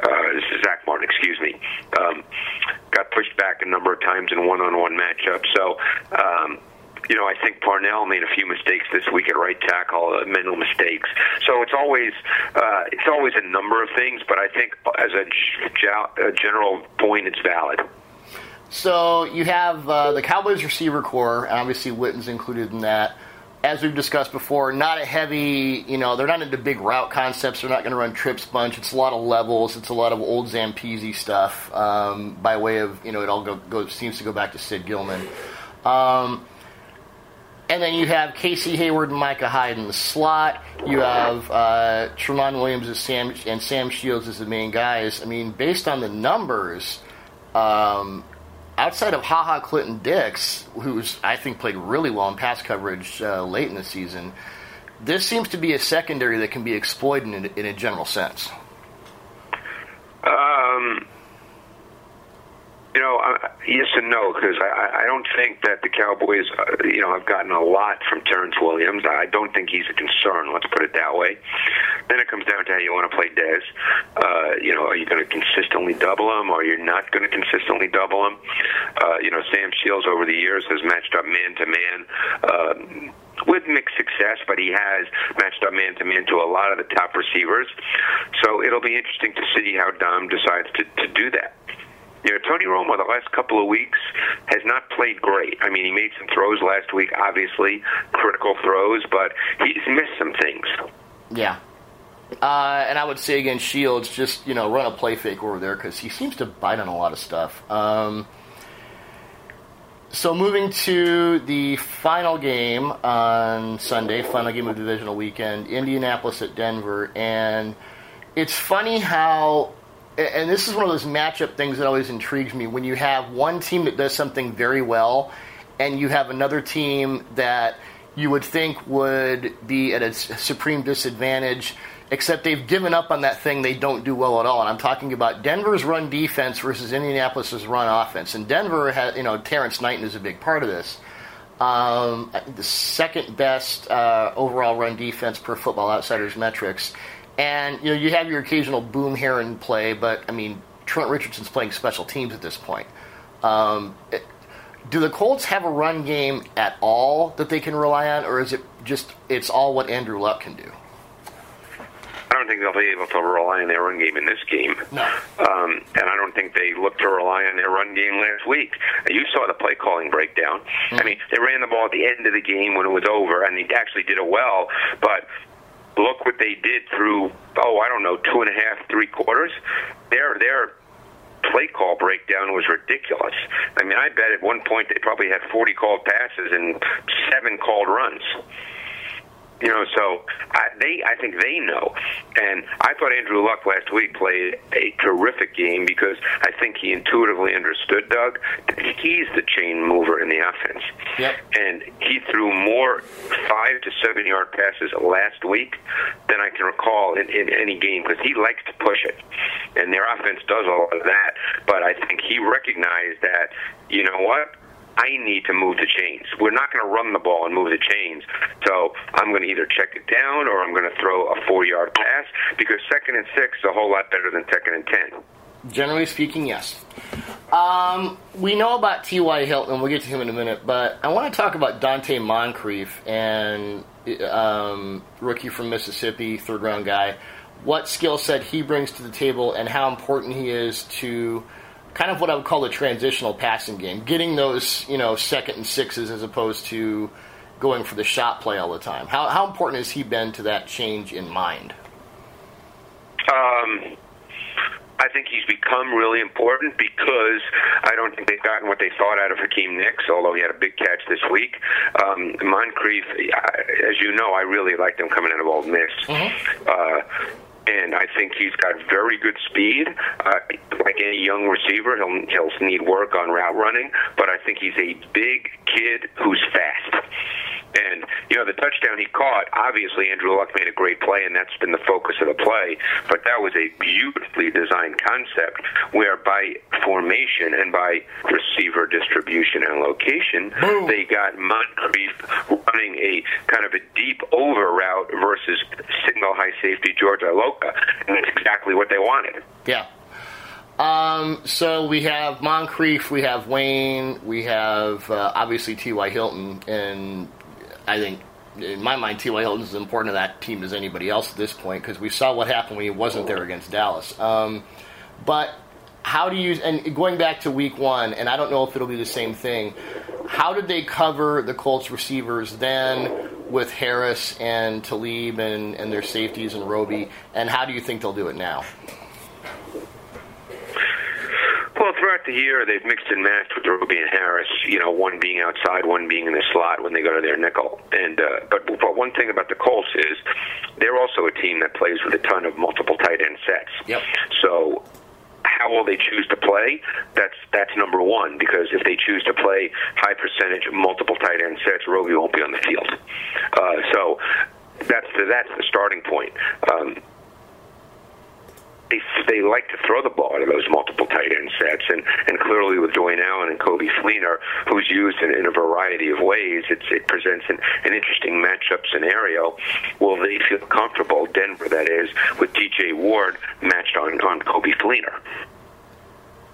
uh, Zack Martin, excuse me, um, got pushed back a number of times in one-on-one matchups. So. Um, you know, I think Parnell made a few mistakes this week at right tackle, uh, mental mistakes. So it's always uh, it's always a number of things, but I think as a, g- a general point, it's valid. So you have uh, the Cowboys receiver core, and obviously Witten's included in that. As we've discussed before, not a heavy, you know, they're not into big route concepts. They're not going to run trips bunch. It's a lot of levels. It's a lot of old Zampese stuff um, by way of, you know, it all go, goes, seems to go back to Sid Gilman. Um, and then you have Casey Hayward and Micah Hyde in the slot. You have uh, Tramon Williams and Sam, and Sam Shields as the main guys. I mean, based on the numbers, um, outside of Ha Ha Clinton Dix, who's I think played really well in pass coverage uh, late in the season, this seems to be a secondary that can be exploited in, in a general sense. Um You know, uh, yes and no, because I, I don't think that the Cowboys, uh, you know, have gotten a lot from Terrance Williams. I don't think he's a concern. Let's put it that way. Then it comes down to how you want to play Dez. Uh, you know, are you going to consistently double him, or you're not going to consistently double him? Uh, you know, Sam Shields over the years has matched up man to man with mixed success, but he has matched up man to man to a lot of the top receivers. So it'll be interesting to see how Dom decides to, to do that. You know, Tony Romo the last couple of weeks has not played great. I mean, he made some throws last week, obviously critical throws, but he's missed some things. Yeah. Uh, and I would say again, Shields just you know run a play fake over there because he seems to bite on a lot of stuff. Um, so moving to the final game on Sunday, final game of the divisional weekend, Indianapolis at Denver, and it's funny how and this is one of those matchup things that always intrigues me. When you have one team that does something very well and you have another team that you would think would be at a supreme disadvantage except they've given up on that thing they don't do well at all. And i'm talking about denver's run defense versus indianapolis's run offense. And denver has you know terrance knighton is a big part of this. Um, the second best uh, overall run defense per football outsiders metrics and you know, you have your occasional boom here in play, but I mean, Trent Richardson's playing special teams at this point. Um, it, do the Colts have a run game at all that they can rely on, or is it just it's all what Andrew Luck can do? I don't think they'll be able to rely on their run game in this game. No. Um, and I don't think they look to rely on their run game last week. You saw the play calling breakdown. Mm-hmm. I mean, they ran the ball at the end of the game when it was over, and they actually did it well, but look what they did through oh I don't know two and a half three quarters. Their their play call breakdown was ridiculous. I mean I bet at one point they probably had 40 called passes and seven called runs. You know, so I, they, I think they know. And I thought Andrew Luck last week played a terrific game because I think he intuitively understood Doug. He's the chain mover in the offense, yep. and he threw more five to seven yard passes last week than I can recall in, in any game because he likes to push it, and their offense does all of that. But I think he recognized that you know what I need to move the chains. We're not going to run the ball and move the chains. So I'm going to either check it down or I'm going to throw a four yard pass because second and six is a whole lot better than second and ten. Generally speaking, yes. Um, we know about T.Y. Hilton, we'll get to him in a minute, but I want to talk about Donte Moncrief and um, rookie from Mississippi, third round guy. What skill set he brings to the table and how important he is to kind of what I would call a transitional passing game, getting those you know second and sixes as opposed to going for the shot play all the time. How how important has he been to that change in mind? Um, I think he's become really important because I don't think they've gotten what they thought out of Hakeem Nicks, although he had a big catch this week. Um, Moncrief, as you know, I really liked him coming out of Ole Miss. Mm-hmm. Uh, and I think he's got very good speed. Uh, like any young receiver, he'll he'll need work on route running, but I think he's a big kid who's fast. And you know the touchdown he caught. Obviously, Andrew Luck made a great play, and that's been the focus of the play. But that was a beautifully designed concept, where by formation and by receiver distribution and location, Boom. they got Moncrief running a kind of a deep over route versus single high safety George Iloka, and that's exactly what they wanted. Yeah. Um, so we have Moncrief, we have Wayne, we have uh, obviously T.Y. Hilton, and I think in my mind, T.Y. Hilton is as important to that team as anybody else at this point because we saw what happened when he wasn't there against Dallas. Um, but how do you, and going back to week one, and I don't know if it'll be the same thing, how did they cover the Colts receivers then with Harris and Talib and, and their safeties and Roby, and how do you think they'll do it now? Well, throughout the year, they've mixed and matched with Roby and Harris. You know, one being outside, one being in the slot when they go to their nickel. And uh, but, but one thing about the Colts is they're also a team that plays with a ton of multiple tight end sets. Yep. So how will they choose to play? That's that's number one because if they choose to play high percentage multiple tight end sets, Roby won't be on the field. Uh, so that's the, that's the starting point. Um, they they like to throw the ball to those multiple tight end sets, and and clearly with Dwayne Allen and Coby Fleener, who's used in, in a variety of ways, it's, it presents an, an interesting matchup scenario. Will they feel comfortable, Denver that is, with T.J. Ward matched on on Coby Fleener?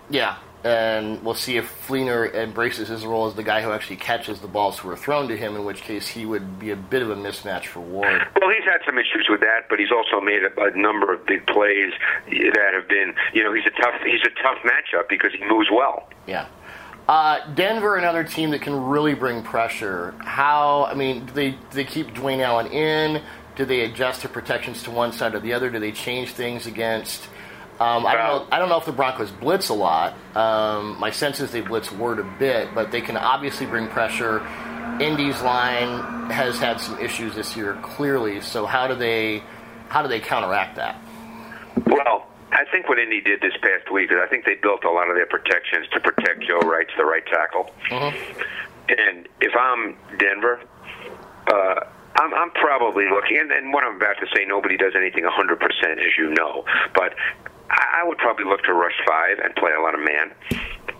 Yeah, and we'll see if Fleener embraces his role as the guy who actually catches the balls who are thrown to him, in which case he would be a bit of a mismatch for Ward. Well, he's had some issues with that, but he's also made a, a number of big plays that have been, you know, he's a tough he's a tough matchup because he moves well. Yeah. Uh, Denver, another team that can really bring pressure. How? I mean, do they do they keep Dwayne Allen in? Do they adjust their protections to one side or the other? Do they change things against? Um, I don't know. I don't know if the Broncos blitz a lot. Um, my sense is they blitz word a bit, but they can obviously bring pressure. Indy's line has had some issues this year, clearly. So how do they how do they counteract that? Well, I think what Indy did this past week is I think they built a lot of their protections to protect Joe Reitz the right tackle. Mm-hmm. And if I'm Denver, uh, I'm, I'm probably looking, and, and what I'm about to say, nobody does anything 100%, as you know, but I, I would probably look to rush five and play a lot of man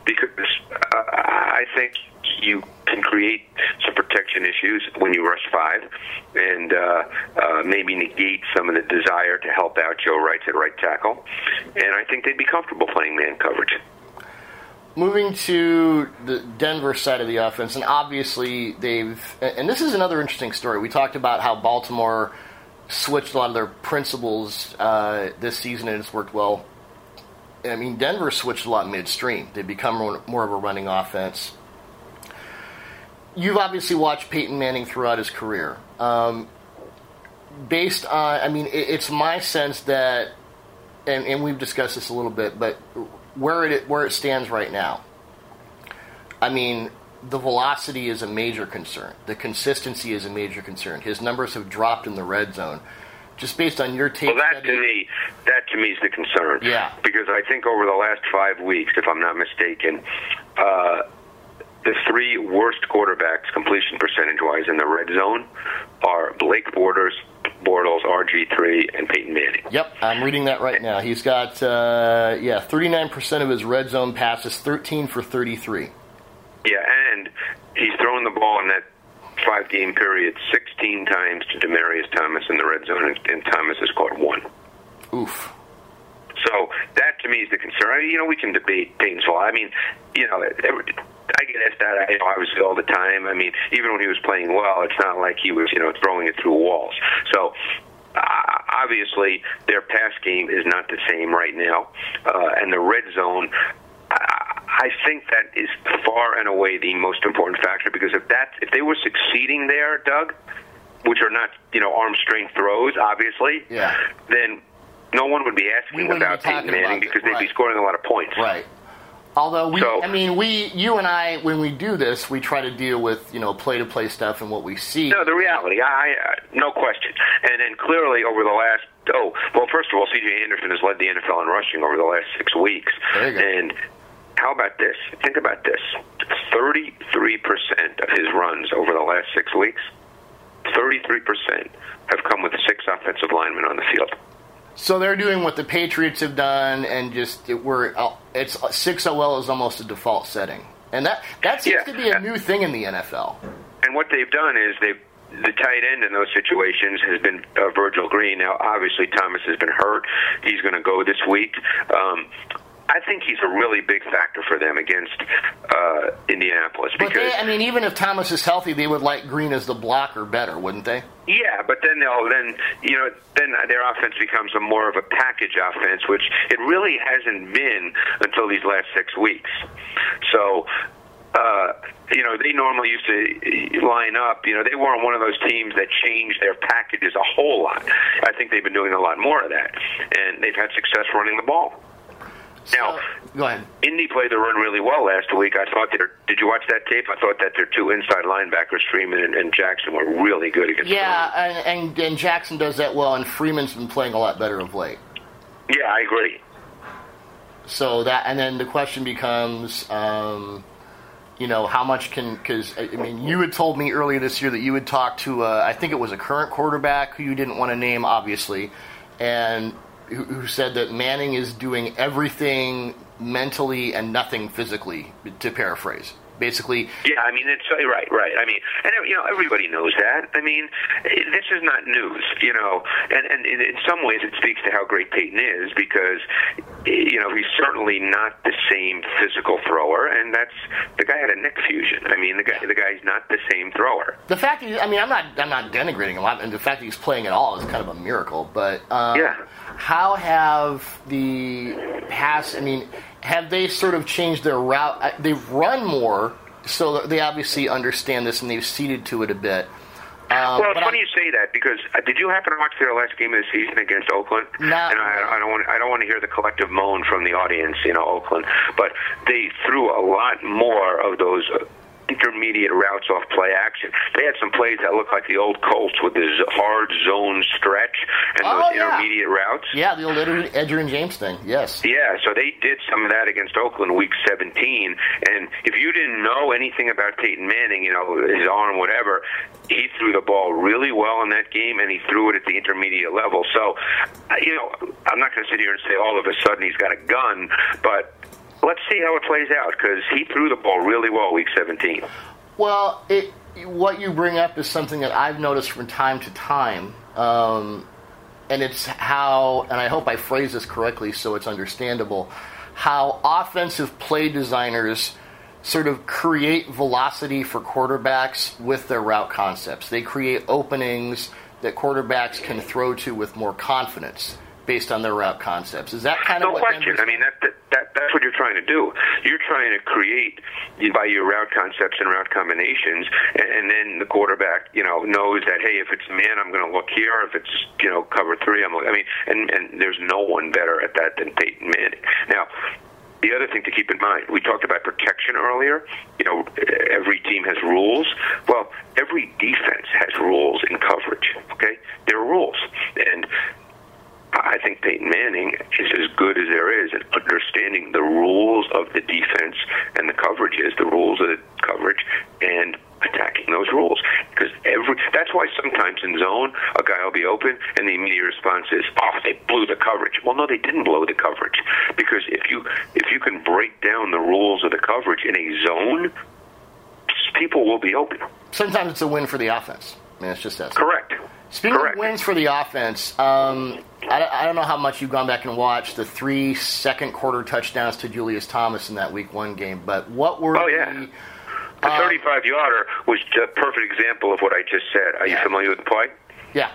because uh, I think you can create some protection issues when you rush five, and uh, uh, maybe negate some of the desire to help out Joe Reitz at right tackle. And I think they'd be comfortable playing man coverage. Moving to the Denver side of the offense, and obviously they've, and this is another interesting story. We talked about how Baltimore switched a lot of their principles uh, this season, and it's worked well. I mean, Denver switched a lot midstream. They become more, of a running offense. You've obviously watched Peyton Manning throughout his career. Um, based on, I mean, it, it's my sense that, and, and we've discussed this a little bit, but where it where it stands right now, I mean, the velocity is a major concern. The consistency is a major concern. His numbers have dropped in the red zone. Just based on your tape Well, that study, to me, that to me is the concern. Yeah. Because I think over the last five weeks, if I'm not mistaken, uh, the three worst quarterbacks completion percentage wise in the red zone are Blake Borders, Bortles, RG3, and Peyton Manning. Yep, I'm reading that right now. He's got uh, yeah, 39% of his red zone passes, 13 for 33. Yeah, and he's thrown the ball in that five game period 16 times to Demaryius Thomas in the red zone, and, and Thomas has scored one. Oof. So that to me is the concern. I mean, you know, we can debate Peyton's fault. I mean, you know, every, I get asked that. You know, was all the time. I mean, even when he was playing well, it's not like he was, you know, throwing it through walls. So uh, obviously, their pass game is not the same right now, uh, and the red zone. I, I think that is far and away the most important factor because if that if they were succeeding there, Doug, which are not you know arm strength throws, obviously, Yeah. then no one would be asking wouldn't about Peyton Manning because they'd be scoring a lot of points. Right. Although we, So- I mean, we, you and I, when we do this, we try to deal with you know play to play stuff and what we see. No, the reality, I, I no question. And then clearly over the last oh well, first of all, C.J. Anderson has led the NFL in rushing over the last six weeks. There you go. And how about this? Think about this: thirty-three percent of his runs over the last six weeks, thirty-three percent have come with six offensive linemen on the field. So they're doing what the Patriots have done, and just it, we're it's six OL is almost a default setting, and that that seems Yeah. to be a new thing in the NFL. And what they've done is they've the tight end in those situations has been uh, Virgil Green. Now, obviously, Thomas has been hurt. He's going to go this week. Um, I think he's a really big factor for them against uh, Indianapolis But because they, I mean, even if Thomas is healthy, they would like Green as the blocker better, wouldn't they? Yeah, but then they'll then you know then their offense becomes a more of a package offense, which it really hasn't been until these last six weeks. So. Uh, you know, they normally used to line up. You know, they weren't one of those teams that changed their packages a whole lot. I think they've been doing a lot more of that, and they've had success running the ball. Now, So- go ahead. Indy played the run really well last week. I thought their did you watch that tape? I thought that their two inside linebackers, Freeman and, and Jackson, were really good against. the Yeah, run. and, and and Jackson does that well, and Freeman's been playing a lot better of late. yeah, I agree. So that, and then the question becomes, um, you know, how much can? Because I mean, you had told me earlier this year that you would talk to, uh, I think it was a current quarterback who you didn't want to name, obviously, and who, who said that Manning is doing everything mentally and nothing physically, to paraphrase basically. Yeah, I mean, it's right, right. I mean, and you know, everybody knows that. I mean, this is not news, you know, and and in some ways it speaks to how great Peyton is because you know he's certainly not the same physical thrower, and that's the guy had a neck fusion. I mean, the guy the guy's not the same thrower. The fact, that I mean, I'm not I'm not denigrating lot, and the fact that he's playing at all is kind of a miracle. But um, yeah, how have the pass? I mean have they sort of changed their route? They've run more, so they obviously understand this and they've ceded to it a bit. Um, well, it's funny I'm, you say that because uh, did you happen to watch their last game of the season against Oakland? Not, and I, I don't want I don't want to hear the collective moan from the audience, you know, Oakland. But they threw a lot more of those uh, intermediate routes off play action. They had some plays that looked like the old Colts with this hard zone stretch and oh, those yeah. intermediate routes. Yeah, the old Edgerrin James thing. Yes. Yeah, so they did some of that against Oakland week 17. And if you didn't know anything about Peyton Manning, you know, his arm, whatever, he threw the ball really well in that game and he threw it at the intermediate level. So, uh, you know, I'm not going to sit here and say all of a sudden he's got a gun, but let's see how it plays out because he threw the ball really well week 17. Well, it, what you bring up is something that I've noticed from time to time. Um, and it's how, and I hope I phrase this correctly so it's understandable, how offensive play designers sort of create velocity for quarterbacks with their route concepts. They create openings that quarterbacks can throw to with more confidence based on their route concepts. Is that kind of no question? I mean, that, that, that that's what you're trying to do. You're trying to create by your route concepts and route combinations, and, and then the quarterback, you know, knows that hey, if it's man, I'm going to look here. If it's you know cover three, I'm. I mean, and and there's no one better at that than Peyton Manning. Now, the other thing to keep in mind, we talked about protection earlier. You know, every team has rules. Well, every defense has rules in coverage. Okay, there are rules, and I think Peyton Manning is as good as there is at understanding the rules of the defense and the coverages, the rules of the coverage, and attacking those rules. Because every that's why sometimes in zone a guy will be open and the immediate response is, "Oh, they blew the coverage." Well, no, they didn't blow the coverage because if you if you can break down the rules of the coverage in a zone, people will be open. Sometimes it's a win for the offense. I mean, it's just that. Correct. Speaking Correct. of wins for the offense, um, I, I, don't know how much you've gone back and watched the three second quarter touchdowns to Julius Thomas in that Week One game, but what were oh yeah. The, the uh, 35 yarder was a perfect example of what I just said. Are yeah. you familiar with the play? Yeah.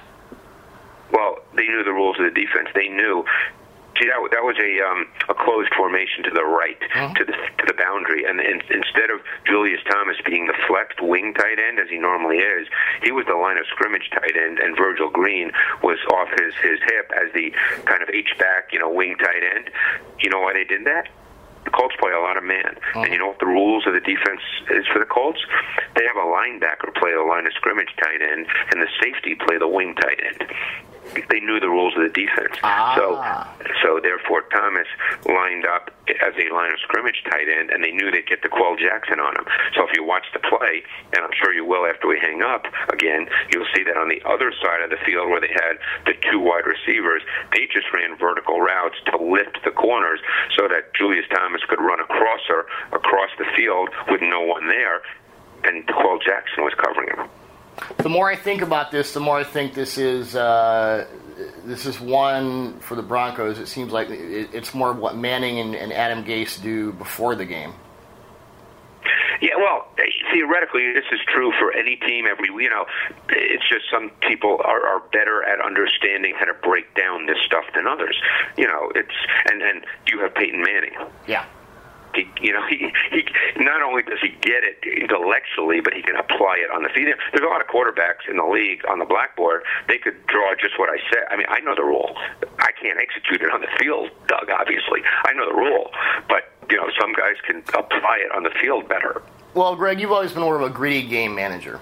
Well, they knew the rules of the defense. They knew See, that, that was a um, a closed formation to the right, mm-hmm. to the to the boundary, and, and instead of Julius Thomas being the flexed wing tight end as he normally is, he was the line of scrimmage tight end, and Virgil Green was off his his hip as the kind of H back, you know, wing tight end. You know why they did that? the Colts play a lot of man. Oh. And you know what the rules of the defense is for the Colts? They have a linebacker play the line of scrimmage tight end, and the safety play the wing tight end they knew the rules of the defense. Ah. So, so therefore, Thomas lined up as a line of scrimmage tight end, and they knew they'd get D'Qwell Jackson on him. So, if you watch the play, and I'm sure you will after we hang up again, you'll see that on the other side of the field where they had the two wide receivers, they just ran vertical routes to lift the corners so that Julius Thomas could run across her across the field with no one there, and D'Qwell Jackson was covering him the more I think about this, the more I think this is uh, this is one for the Broncos. It seems like it, it's more what Manning and, and Adam Gase do before the game. Yeah, well, theoretically, this is true for any team. Every you know, it's just some people are, are better at understanding how to break down this stuff than others. You know, it's and and you have Peyton Manning. Yeah. He, you know, he, he not only does he get it intellectually, but he can apply it on the field. There's a lot of quarterbacks in the league on the blackboard. They could draw just what I said. I mean, I know the rule. I can't execute it on the field, Doug. Obviously, I know the rule, but you know, some guys can apply it on the field better. Well, Greg, you've always been more of a gritty game manager.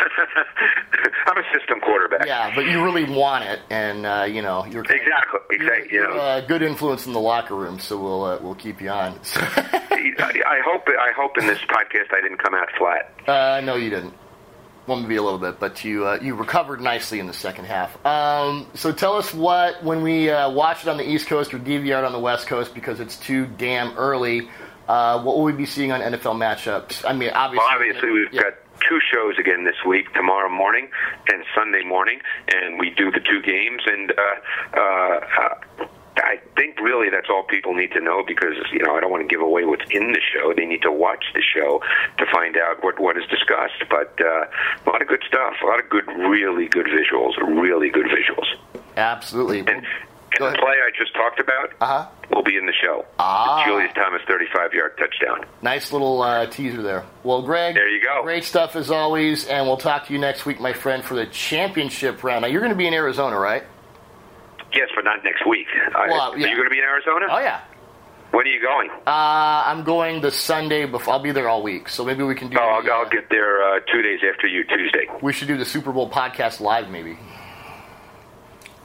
I'm a system quarterback. Yeah, but you really want it, and uh, you know you're exactly exactly. You know, uh, good influence in the locker room, so we'll uh, we'll keep you on. I hope I hope in this podcast I didn't come out flat. Uh, no, you didn't. well, maybe a little bit, but you uh, you recovered nicely in the second half. Um, so tell us what when we uh, watch it on the East Coast or DVR it on the West Coast because it's too damn early. Uh, what will we be seeing on NFL matchups? I mean, obviously, well, obviously we've yeah. got two shows again this week, tomorrow morning and Sunday morning, and we do the two games. And uh, uh, I think really that's all people need to know because you know I don't want to give away what's in the show. They need to watch the show to find out what what is discussed. But uh, a lot of good stuff, a lot of good, really good visuals, really good visuals. Absolutely. And, and the play I just talked about Uh-huh. will be in the show. Ah. The Julius Thomas 35 yard touchdown. Nice little uh, teaser there. Well, Greg, There you go. Great stuff as always, and we'll talk to you next week, my friend, for the championship round. Now you're going to be in Arizona, right? Yes, but not next week. Well, yeah. Are you going to be in Arizona? Oh yeah. When are you going? Uh, I'm going the Sunday before. I'll be there all week, so maybe we can do. Oh, I'll, uh, I'll get there uh, two days after you, Tuesday. We should do the Super Bowl podcast live, maybe.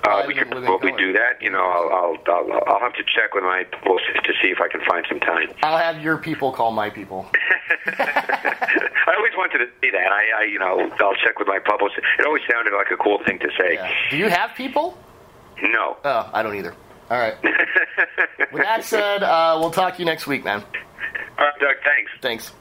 Uh, Live we and could with probably do that. You know, I'll, I'll, I'll, I'll have to check with my bosses to see if I can find some time. I'll have your people call my people. I always wanted to say that. I, I, you know, I'll check with my publicist. It always sounded like a cool thing to say. Yeah. Do you have people? No. Oh, I don't either. All right. With that said, uh, we'll talk to you next week, man. All right, Doug. Thanks. Thanks.